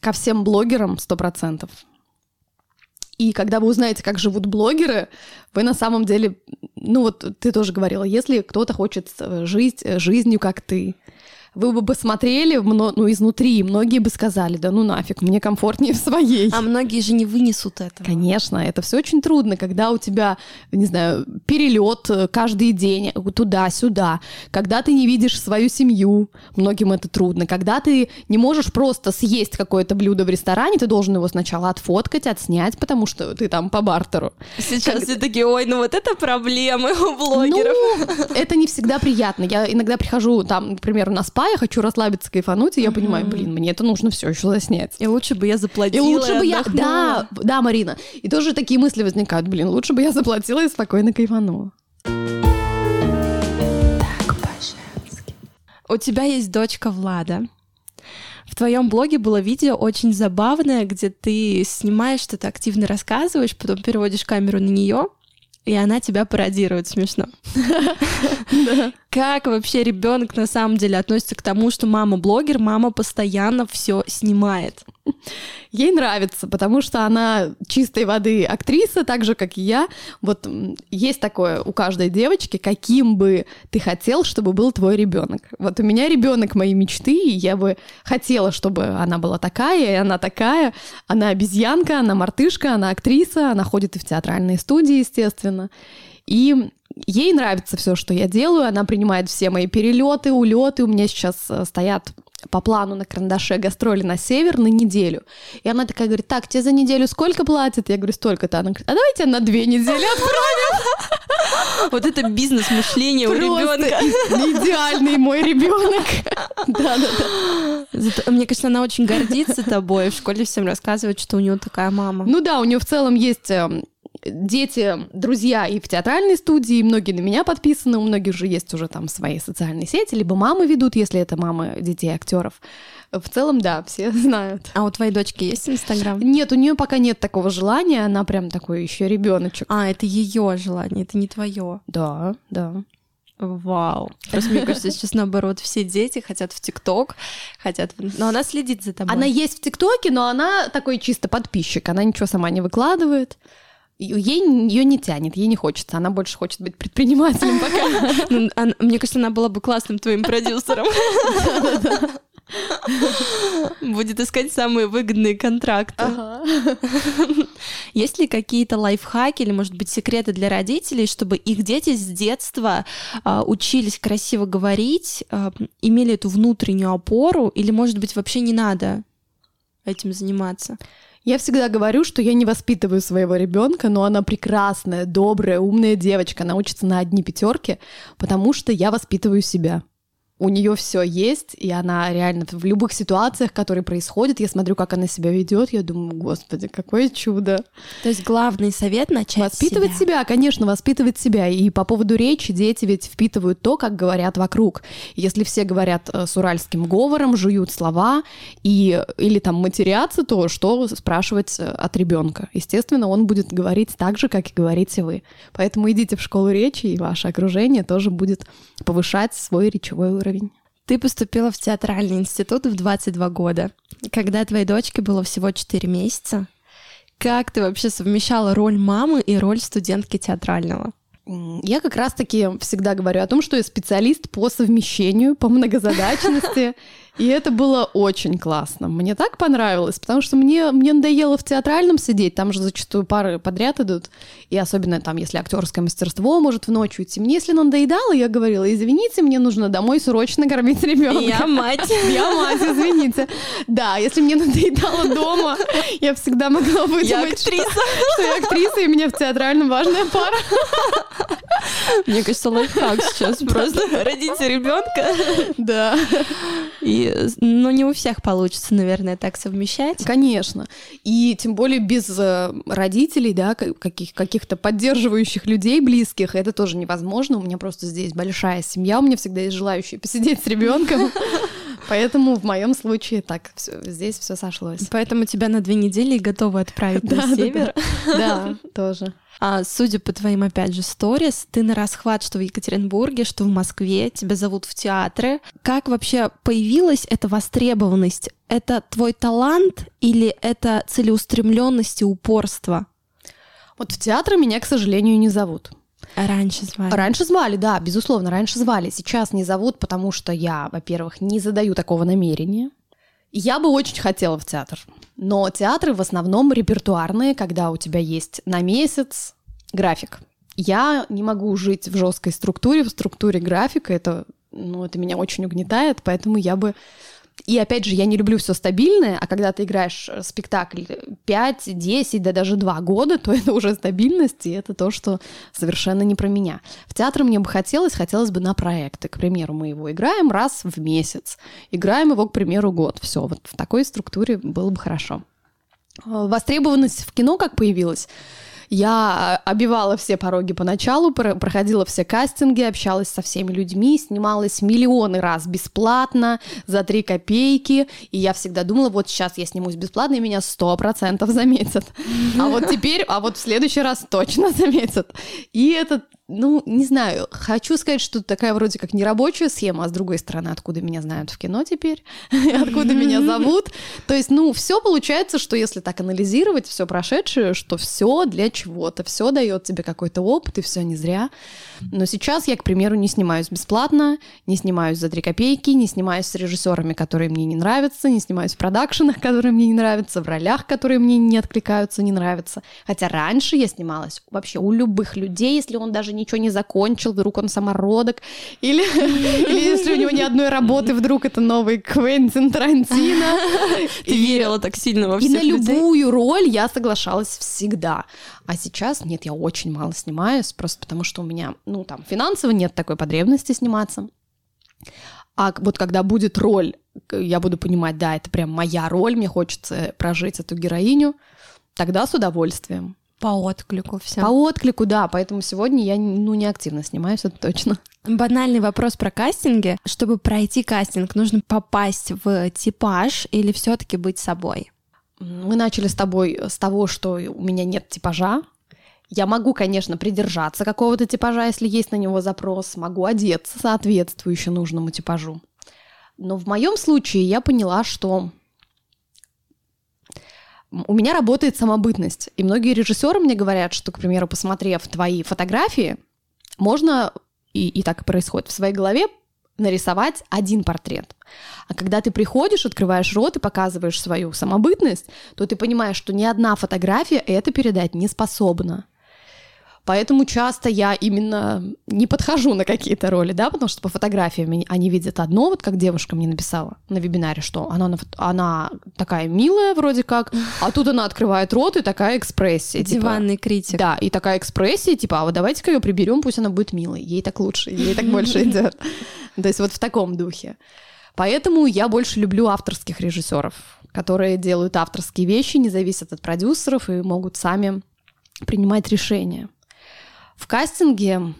Ко всем блогерам сто процентов. И когда вы узнаете, как живут блогеры, вы на самом деле, ну вот ты тоже говорила, если кто-то хочет жить жизнью, как ты, вы бы посмотрели ну, изнутри, и многие бы сказали, да ну нафиг, мне комфортнее в своей. А многие же не вынесут этого. Конечно, это все очень трудно, когда у тебя, не знаю, перелет э, каждый день туда-сюда, когда ты не видишь свою семью, многим это трудно, когда ты не можешь просто съесть какое-то блюдо в ресторане, ты должен его сначала отфоткать, отснять, потому что ты там по бартеру. Сейчас как... все такие, ой, ну вот это проблемы у блогеров. Ну, это не всегда приятно. Я иногда прихожу там, например, на спа, я хочу расслабиться, кайфануть, и я понимаю, блин, мне это нужно все еще заснять. И лучше бы я заплатила. И лучше и бы я, да, да, Марина. И тоже такие мысли возникают, блин, лучше бы я заплатила и спокойно кайфанула. У тебя есть дочка Влада. В твоем блоге было видео очень забавное, где ты снимаешь что-то, активно рассказываешь, потом переводишь камеру на нее, и она тебя пародирует смешно. Как вообще ребенок на самом деле относится к тому, что мама блогер, мама постоянно все снимает? ей нравится, потому что она чистой воды актриса, так же, как и я. Вот есть такое у каждой девочки, каким бы ты хотел, чтобы был твой ребенок. Вот у меня ребенок моей мечты, и я бы хотела, чтобы она была такая, и она такая. Она обезьянка, она мартышка, она актриса, она ходит и в театральные студии, естественно. И ей нравится все, что я делаю, она принимает все мои перелеты, улеты. У меня сейчас э, стоят по плану на карандаше гастроли на север на неделю. И она такая говорит, так, тебе за неделю сколько платят? Я говорю, столько-то. Она говорит, а давайте на две недели отправим. Вот это бизнес-мышление у ребенка. идеальный мой ребенок. Да, да, да. Мне кажется, она очень гордится тобой. В школе всем рассказывает, что у нее такая мама. Ну да, у нее в целом есть эм, дети, друзья и в театральной студии, многие на меня подписаны, у многих же есть уже там свои социальные сети, либо мамы ведут, если это мамы детей актеров. В целом, да, все знают. А у твоей дочки есть Инстаграм? Нет, у нее пока нет такого желания, она прям такой еще ребеночек. А, это ее желание, это не твое. Да, да. Вау. Просто мне кажется, сейчас наоборот, все дети хотят в ТикТок, хотят... Но она следит за тобой. Она есть в ТикТоке, но она такой чисто подписчик, она ничего сама не выкладывает. Ей ее не тянет, ей не хочется, она больше хочет быть предпринимателем пока. Ну, мне кажется, она была бы классным твоим продюсером. Будет искать самые выгодные контракты. Есть ли какие-то лайфхаки или, может быть, секреты для родителей, чтобы их дети с детства а, учились красиво говорить, а, имели эту внутреннюю опору, или, может быть, вообще не надо этим заниматься? Я всегда говорю, что я не воспитываю своего ребенка, но она прекрасная, добрая, умная девочка. Она учится на одни пятерки, потому что я воспитываю себя у нее все есть, и она реально в любых ситуациях, которые происходят, я смотрю, как она себя ведет, я думаю, господи, какое чудо. То есть главный совет начать воспитывать себя. себя, конечно, воспитывать себя. И по поводу речи дети ведь впитывают то, как говорят вокруг. Если все говорят э, с уральским говором, жуют слова и или там матерятся, то что спрашивать э, от ребенка? Естественно, он будет говорить так же, как и говорите вы. Поэтому идите в школу речи, и ваше окружение тоже будет повышать свой речевой уровень. Ты поступила в театральный институт в 22 года, когда твоей дочке было всего 4 месяца. Как ты вообще совмещала роль мамы и роль студентки театрального? Я как раз-таки всегда говорю о том, что я специалист по совмещению, по многозадачности. И это было очень классно. Мне так понравилось, потому что мне, мне надоело в театральном сидеть, там же зачастую пары подряд идут, и особенно там, если актерское мастерство может в ночь уйти. Мне, если надоедало, я говорила, извините, мне нужно домой срочно кормить ребенка. Я мать. Я мать, извините. Да, если мне надоедало дома, я всегда могла выдумать, я актриса. Что, что я актриса, и мне в театральном важная пара. Мне кажется, лайфхак сейчас просто родите ребенка. Да. И, ну, не у всех получится, наверное, так совмещать. Конечно. И тем более без э, родителей, да, каких, каких-то поддерживающих людей близких, это тоже невозможно. У меня просто здесь большая семья, у меня всегда есть желающие посидеть с ребенком. Поэтому в моем случае так, всё, здесь все сошлось. Поэтому тебя на две недели готовы отправить на север. Да, тоже. А, судя по твоим, опять же, сторис, ты на расхват, что в Екатеринбурге, что в Москве, тебя зовут в театры. Как вообще появилась эта востребованность? Это твой талант или это целеустремленность и упорство? Вот в театры меня, к сожалению, не зовут. Раньше звали. Раньше звали, да, безусловно, раньше звали. Сейчас не зовут, потому что я, во-первых, не задаю такого намерения. Я бы очень хотела в театр, но театры в основном репертуарные, когда у тебя есть на месяц график. Я не могу жить в жесткой структуре, в структуре графика, это, ну, это меня очень угнетает, поэтому я бы и опять же, я не люблю все стабильное, а когда ты играешь э, спектакль 5, 10, да даже 2 года, то это уже стабильность, и это то, что совершенно не про меня. В театр мне бы хотелось, хотелось бы на проекты. К примеру, мы его играем раз в месяц, играем его, к примеру, год. Все, вот в такой структуре было бы хорошо. Э, востребованность в кино как появилась? Я обивала все пороги поначалу, проходила все кастинги, общалась со всеми людьми, снималась миллионы раз бесплатно, за три копейки, и я всегда думала, вот сейчас я снимусь бесплатно, и меня сто процентов заметят. А вот теперь, а вот в следующий раз точно заметят. И это ну, не знаю, хочу сказать, что такая вроде как нерабочая схема, а с другой стороны, откуда меня знают в кино теперь, откуда меня зовут. То есть, ну, все получается, что если так анализировать все прошедшее, что все для чего-то, все дает тебе какой-то опыт, и все не зря. Но сейчас я, к примеру, не снимаюсь бесплатно, не снимаюсь за три копейки, не снимаюсь с режиссерами, которые мне не нравятся, не снимаюсь в продакшенах, которые мне не нравятся, в ролях, которые мне не откликаются, не нравятся. Хотя раньше я снималась вообще у любых людей, если он даже ничего не закончил, вдруг он самородок, или, или если у него ни одной работы, вдруг это новый Квентин Тарантино. Ты верила так сильно во всех И на любую роль я соглашалась всегда. А сейчас нет, я очень мало снимаюсь, просто потому что у меня, ну, там, финансово нет такой потребности сниматься. А вот когда будет роль, я буду понимать, да, это прям моя роль, мне хочется прожить эту героиню, тогда с удовольствием. По отклику все. По отклику, да. Поэтому сегодня я ну, не активно снимаюсь, это точно. Банальный вопрос про кастинги. Чтобы пройти кастинг, нужно попасть в типаж или все-таки быть собой? Мы начали с тобой с того, что у меня нет типажа. Я могу, конечно, придержаться какого-то типажа, если есть на него запрос, могу одеться соответствующе нужному типажу. Но в моем случае я поняла, что у меня работает самобытность. И многие режиссеры мне говорят, что, к примеру, посмотрев твои фотографии, можно, и, и так и происходит, в своей голове нарисовать один портрет. А когда ты приходишь, открываешь рот и показываешь свою самобытность, то ты понимаешь, что ни одна фотография это передать не способна. Поэтому часто я именно не подхожу на какие-то роли, да, потому что по фотографиям они видят одно, вот как девушка мне написала на вебинаре, что она, она такая милая вроде как, а тут она открывает рот и такая экспрессия. Типа Диванный типа, критик. Да, и такая экспрессия, типа, а вот давайте-ка ее приберем, пусть она будет милой, ей так лучше, ей так больше идет. То есть вот в таком духе. Поэтому я больше люблю авторских режиссеров, которые делают авторские вещи, не зависят от продюсеров и могут сами принимать решения. В кастинге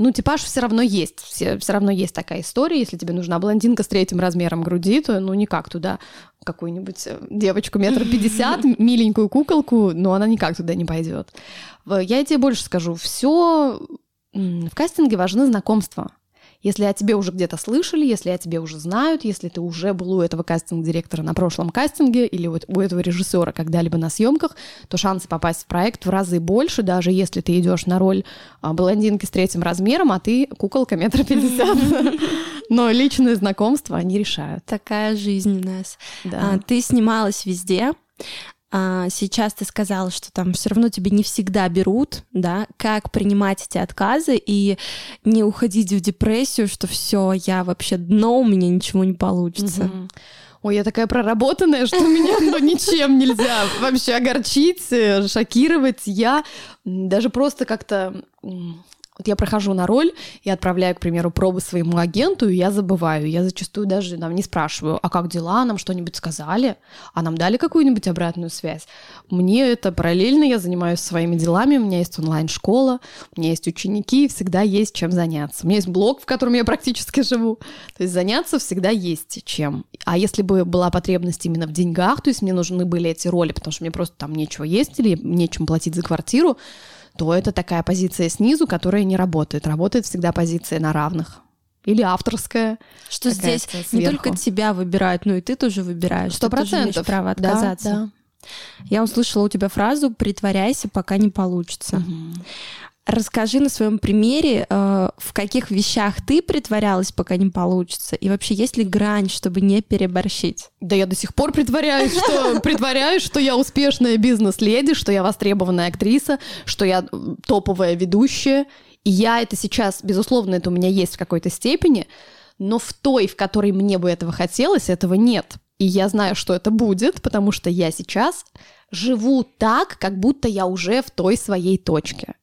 ну, типаж все равно есть. Все, все равно есть такая история. Если тебе нужна блондинка с третьим размером груди, то ну никак туда какую-нибудь э, девочку метр пятьдесят, миленькую куколку, но она никак туда не пойдет. Я тебе больше скажу. Все в кастинге важны знакомства. Если о тебе уже где-то слышали, если о тебе уже знают, если ты уже был у этого кастинг-директора на прошлом кастинге или вот у этого режиссера когда-либо на съемках, то шансы попасть в проект в разы больше, даже если ты идешь на роль а, блондинки с третьим размером, а ты куколка метр пятьдесят. Но личные знакомства они решают. Такая жизнь у нас. Да. А, ты снималась везде. А сейчас ты сказала, что там все равно тебе не всегда берут, да, как принимать эти отказы и не уходить в депрессию, что все, я вообще дно, у меня ничего не получится. Угу. Ой, я такая проработанная, что меня ну, ничем нельзя вообще огорчить, шокировать. Я даже просто как-то вот я прохожу на роль и отправляю, к примеру, пробы своему агенту, и я забываю. Я зачастую даже нам не спрашиваю, а как дела, нам что-нибудь сказали, а нам дали какую-нибудь обратную связь. Мне это параллельно, я занимаюсь своими делами, у меня есть онлайн-школа, у меня есть ученики, всегда есть чем заняться. У меня есть блог, в котором я практически живу. То есть заняться всегда есть чем. А если бы была потребность именно в деньгах, то есть мне нужны были эти роли, потому что мне просто там нечего есть или нечем платить за квартиру, то это такая позиция снизу, которая не работает. Работает всегда позиция на равных. Или авторская. Что здесь сверху. не только тебя выбирают, но и ты тоже выбираешь. Сто процентов. право отказаться. Да, да. Я услышала у тебя фразу «притворяйся, пока не получится». Угу. Расскажи на своем примере, э, в каких вещах ты притворялась, пока не получится, и вообще есть ли грань, чтобы не переборщить? Да я до сих пор притворяюсь, что притворяюсь, что я успешная бизнес-леди, что я востребованная актриса, что я топовая ведущая. И я это сейчас, безусловно, это у меня есть в какой-то степени, но в той, в которой мне бы этого хотелось, этого нет. И я знаю, что это будет, потому что я сейчас живу так, как будто я уже в той своей точке.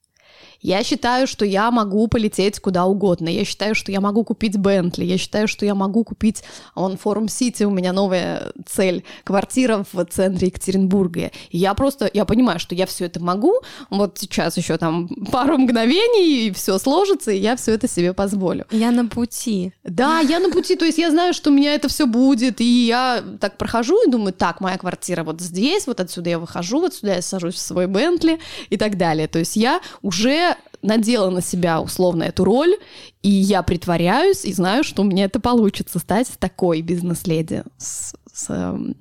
Я считаю, что я могу полететь куда угодно. Я считаю, что я могу купить Бентли. Я считаю, что я могу купить... Он Форум Сити, у меня новая цель. Квартира в центре Екатеринбурга. И я просто... Я понимаю, что я все это могу. Вот сейчас еще там пару мгновений, и все сложится, и я все это себе позволю. Я на пути. Да, я на пути. То есть я знаю, что у меня это все будет. И я так прохожу и думаю, так, моя квартира вот здесь, вот отсюда я выхожу, вот сюда я сажусь в свой Бентли и так далее. То есть я уже надела на себя условно эту роль, и я притворяюсь и знаю, что у меня это получится стать такой бизнес-леди с, с эм,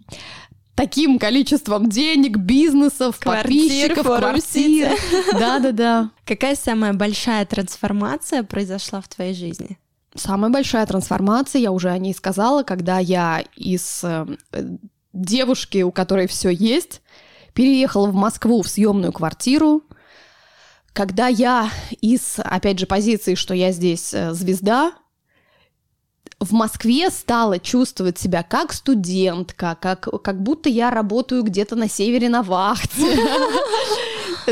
таким количеством денег, бизнесов, Квартир, подписчиков, квартир. Да-да-да. Какая самая большая трансформация произошла в твоей жизни? Самая большая трансформация, я уже о ней сказала, когда я из э, девушки, у которой все есть, переехала в Москву в съемную квартиру, когда я из, опять же, позиции, что я здесь э, звезда, в Москве стала чувствовать себя как студентка, как, как будто я работаю где-то на севере на вахте.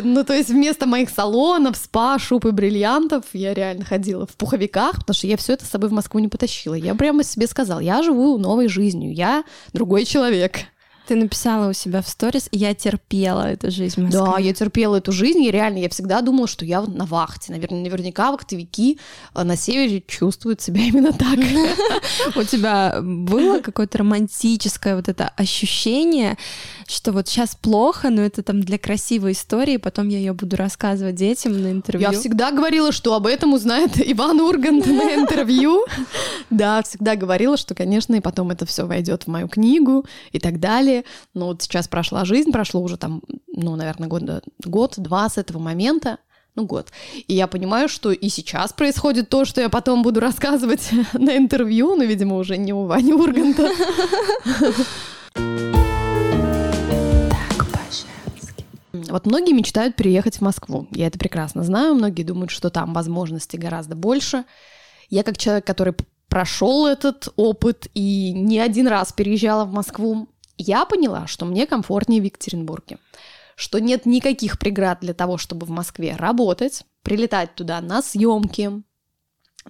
Ну, то есть вместо моих салонов, спа, шуб и бриллиантов я реально ходила в пуховиках, потому что я все это с собой в Москву не потащила. Я прямо себе сказала, я живу новой жизнью, я другой человек. Ты написала у себя в сторис, я терпела эту жизнь в Москве. Да, я терпела эту жизнь, и реально я всегда думала, что я на вахте. Наверное, наверняка вахтовики э, на севере чувствуют себя именно так. У тебя было какое-то романтическое вот это ощущение, что вот сейчас плохо, но это там для красивой истории, потом я ее буду рассказывать детям на интервью. Я всегда говорила, что об этом узнает Иван Ургант на интервью. Да, всегда говорила, что, конечно, и потом это все войдет в мою книгу и так далее. Но вот сейчас прошла жизнь, прошло уже там, ну, наверное, год, год-два с этого момента, ну, год. И я понимаю, что и сейчас происходит то, что я потом буду рассказывать на интервью, но, видимо, уже не у Вани Урганта. Вот многие мечтают переехать в Москву. Я это прекрасно знаю. Многие думают, что там возможностей гораздо больше. Я как человек, который прошел этот опыт и не один раз переезжала в Москву, я поняла, что мне комфортнее в Екатеринбурге, что нет никаких преград для того, чтобы в Москве работать, прилетать туда на съемки,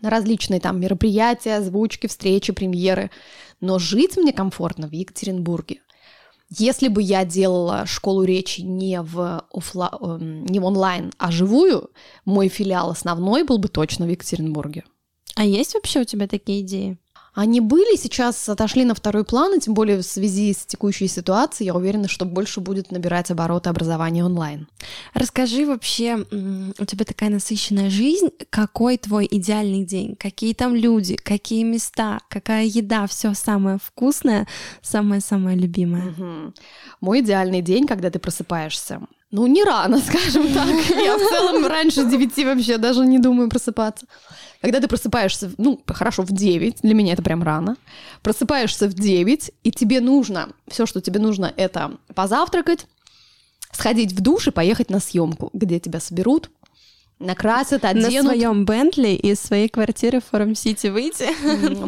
на различные там мероприятия, озвучки, встречи, премьеры, но жить мне комфортно в Екатеринбурге. Если бы я делала школу речи не в, офла... Эм, не в онлайн, а живую, мой филиал основной был бы точно в Екатеринбурге. А есть вообще у тебя такие идеи? Они были, сейчас отошли на второй план, и тем более в связи с текущей ситуацией, я уверена, что больше будет набирать обороты образования онлайн. Расскажи вообще, у тебя такая насыщенная жизнь, какой твой идеальный день? Какие там люди, какие места, какая еда, все самое вкусное, самое-самое любимое? Угу. Мой идеальный день, когда ты просыпаешься. Ну, не рано, скажем так. Я в целом раньше девяти вообще даже не думаю просыпаться. Когда ты просыпаешься, ну, хорошо, в 9, для меня это прям рано, просыпаешься в 9, и тебе нужно, все, что тебе нужно, это позавтракать, сходить в душ и поехать на съемку, где тебя соберут, накрасят, оденут. На своем Бентли из своей квартиры в Форум-Сити выйти?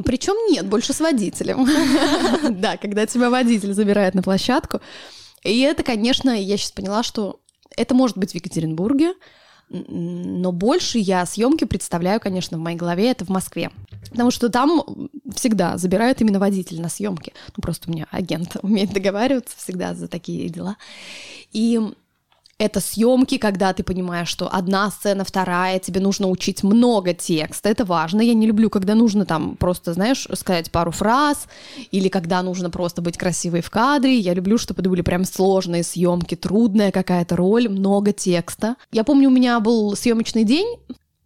Причем нет, больше с водителем. Да, когда тебя водитель забирает на площадку. И это, конечно, я сейчас поняла, что это может быть в Екатеринбурге, но больше я съемки представляю, конечно, в моей голове это в Москве. Потому что там всегда забирают именно водитель на съемки. Ну, просто у меня агент умеет договариваться всегда за такие дела. И это съемки, когда ты понимаешь, что одна сцена, вторая, тебе нужно учить много текста, это важно. Я не люблю, когда нужно там просто, знаешь, сказать пару фраз, или когда нужно просто быть красивой в кадре. Я люблю, чтобы это были прям сложные съемки, трудная какая-то роль, много текста. Я помню, у меня был съемочный день,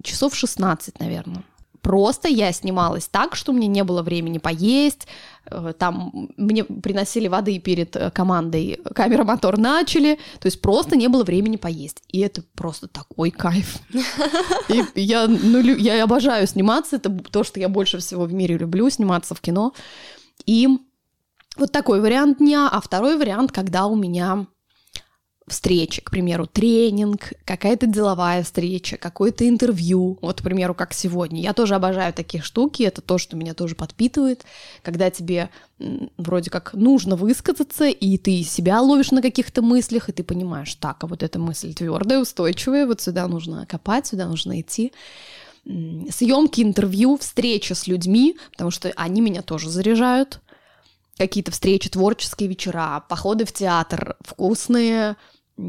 часов 16, наверное. Просто я снималась так, что мне не было времени поесть, э, там мне приносили воды перед э, командой, камера мотор начали, то есть просто не было времени поесть. И это просто такой кайф. И я, ну, я обожаю сниматься, это то, что я больше всего в мире люблю, сниматься в кино. И вот такой вариант дня, а второй вариант, когда у меня встречи, к примеру, тренинг, какая-то деловая встреча, какое-то интервью, вот, к примеру, как сегодня. Я тоже обожаю такие штуки, это то, что меня тоже подпитывает, когда тебе вроде как нужно высказаться, и ты себя ловишь на каких-то мыслях, и ты понимаешь, так, а вот эта мысль твердая, устойчивая, вот сюда нужно копать, сюда нужно идти съемки, интервью, встречи с людьми, потому что они меня тоже заряжают. Какие-то встречи, творческие вечера, походы в театр, вкусные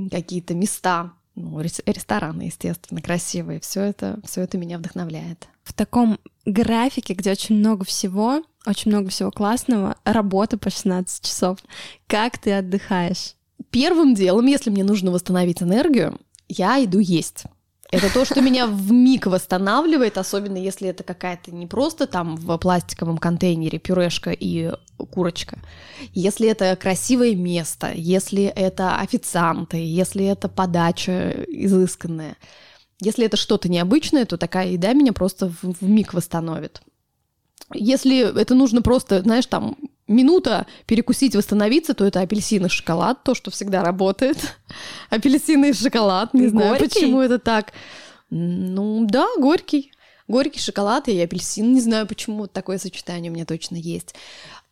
какие-то места, ну, рестораны, естественно, красивые. Все это, все это меня вдохновляет. В таком графике, где очень много всего, очень много всего классного, работа по 16 часов. Как ты отдыхаешь? Первым делом, если мне нужно восстановить энергию, я иду есть. Это то, что меня в миг восстанавливает, особенно если это какая-то не просто там в пластиковом контейнере пюрешка и курочка. Если это красивое место, если это официанты, если это подача изысканная, если это что-то необычное, то такая еда меня просто в, в миг восстановит. Если это нужно просто, знаешь, там минута перекусить, восстановиться, то это апельсин и шоколад, то, что всегда работает. Апельсины и шоколад, не знаю, почему это так. Ну, да, горький. Горький шоколад и апельсин, не знаю, почему такое сочетание у меня точно есть.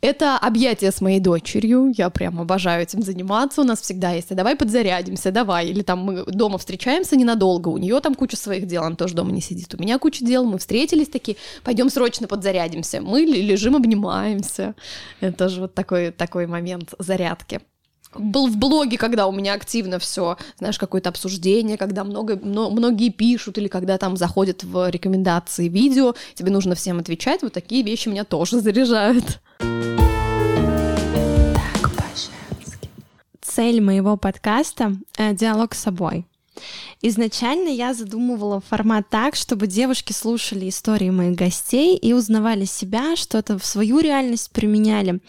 Это объятие с моей дочерью, я прям обожаю этим заниматься, у нас всегда есть, а давай подзарядимся, давай, или там мы дома встречаемся ненадолго, у нее там куча своих дел, она тоже дома не сидит, у меня куча дел, мы встретились такие, пойдем срочно подзарядимся, мы лежим, обнимаемся, это тоже вот такой, такой момент зарядки был в блоге, когда у меня активно все, знаешь, какое-то обсуждение, когда много, но, многие пишут или когда там заходят в рекомендации видео, тебе нужно всем отвечать, вот такие вещи меня тоже заряжают. Так. Цель моего подкаста э, — диалог с собой. Изначально я задумывала формат так, чтобы девушки слушали истории моих гостей и узнавали себя, что-то в свою реальность применяли.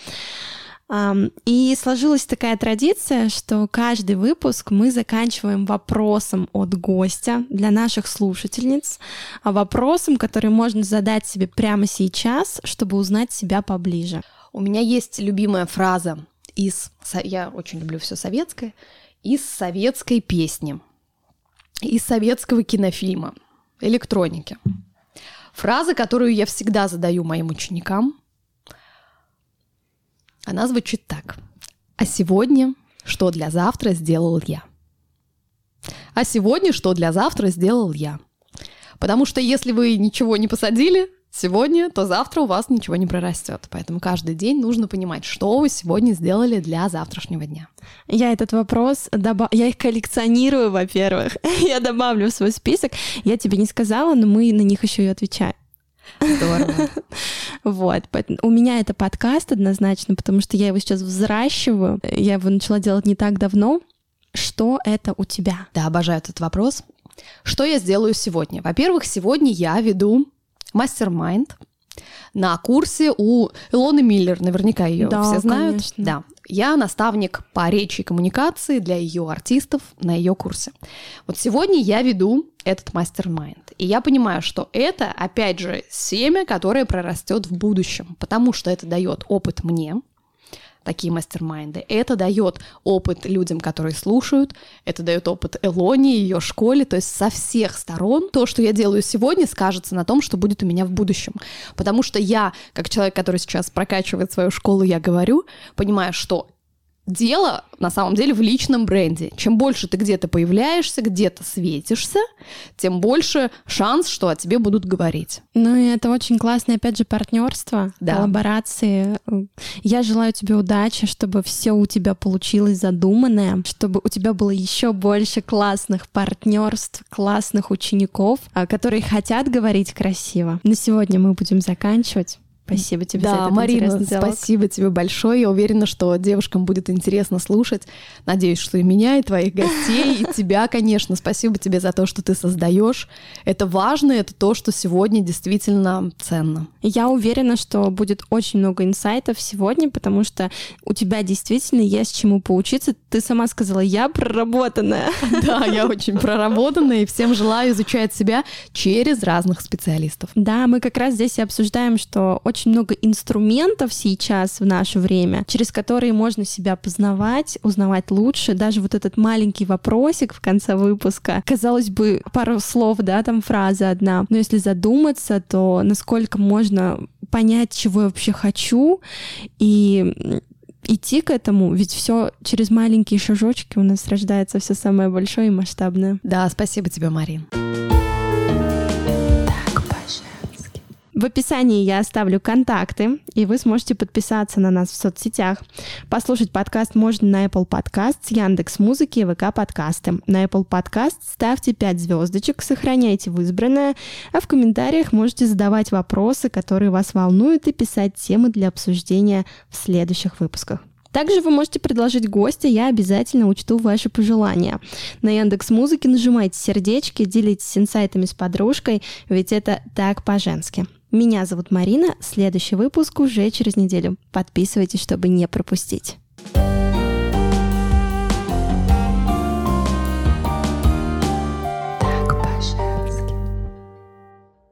И сложилась такая традиция, что каждый выпуск мы заканчиваем вопросом от гостя для наших слушательниц, а вопросом, который можно задать себе прямо сейчас, чтобы узнать себя поближе. У меня есть любимая фраза из, я очень люблю все советское, из советской песни, из советского кинофильма, электроники. Фраза, которую я всегда задаю моим ученикам, она звучит так. А сегодня что для завтра сделал я? А сегодня что для завтра сделал я? Потому что если вы ничего не посадили сегодня, то завтра у вас ничего не прорастет. Поэтому каждый день нужно понимать, что вы сегодня сделали для завтрашнего дня. Я этот вопрос, добав... я их коллекционирую, во-первых. я добавлю в свой список. Я тебе не сказала, но мы на них еще и отвечаем. Здорово. Вот. У меня это подкаст однозначно, потому что я его сейчас взращиваю. Я его начала делать не так давно. Что это у тебя? Да, обожаю этот вопрос. Что я сделаю сегодня? Во-первых, сегодня я веду мастер-майнд на курсе у Илоны Миллер, наверняка ее да, все знают. Конечно. Да, я наставник по речи и коммуникации для ее артистов на ее курсе. Вот сегодня я веду этот мастер-майнд. И я понимаю, что это, опять же, семя, которое прорастет в будущем, потому что это дает опыт мне, такие мастер-майнды. Это дает опыт людям, которые слушают, это дает опыт Элоне, ее школе, то есть со всех сторон то, что я делаю сегодня, скажется на том, что будет у меня в будущем. Потому что я, как человек, который сейчас прокачивает свою школу, я говорю, понимаю, что дело на самом деле в личном бренде. Чем больше ты где-то появляешься, где-то светишься, тем больше шанс, что о тебе будут говорить. Ну и это очень классное, опять же, партнерство, да. коллаборации. Я желаю тебе удачи, чтобы все у тебя получилось задуманное, чтобы у тебя было еще больше классных партнерств, классных учеников, а, которые хотят говорить красиво. На сегодня мы будем заканчивать. Спасибо тебе да, за этот Марина, спасибо тебе большое. Я уверена, что девушкам будет интересно слушать. Надеюсь, что и меня, и твоих гостей, и тебя, конечно. Спасибо тебе за то, что ты создаешь. Это важно, это то, что сегодня действительно ценно. Я уверена, что будет очень много инсайтов сегодня, потому что у тебя действительно есть чему поучиться. Ты сама сказала, я проработанная. Да, я очень проработанная, и всем желаю изучать себя через разных специалистов. Да, мы как раз здесь и обсуждаем, что очень очень много инструментов сейчас в наше время, через которые можно себя познавать, узнавать лучше. Даже вот этот маленький вопросик в конце выпуска, казалось бы, пару слов, да, там фраза одна. Но если задуматься, то насколько можно понять, чего я вообще хочу, и идти к этому, ведь все через маленькие шажочки у нас рождается все самое большое и масштабное. Да, спасибо тебе, Марин. В описании я оставлю контакты, и вы сможете подписаться на нас в соцсетях. Послушать подкаст можно на Apple Podcast, Яндекс Музыки и ВК Подкасты. На Apple Podcast ставьте 5 звездочек, сохраняйте в избранное, а в комментариях можете задавать вопросы, которые вас волнуют, и писать темы для обсуждения в следующих выпусках. Также вы можете предложить гостя, я обязательно учту ваши пожелания. На Яндекс Музыке нажимайте сердечки, делитесь инсайтами с подружкой, ведь это так по-женски. Меня зовут Марина, следующий выпуск уже через неделю. Подписывайтесь, чтобы не пропустить.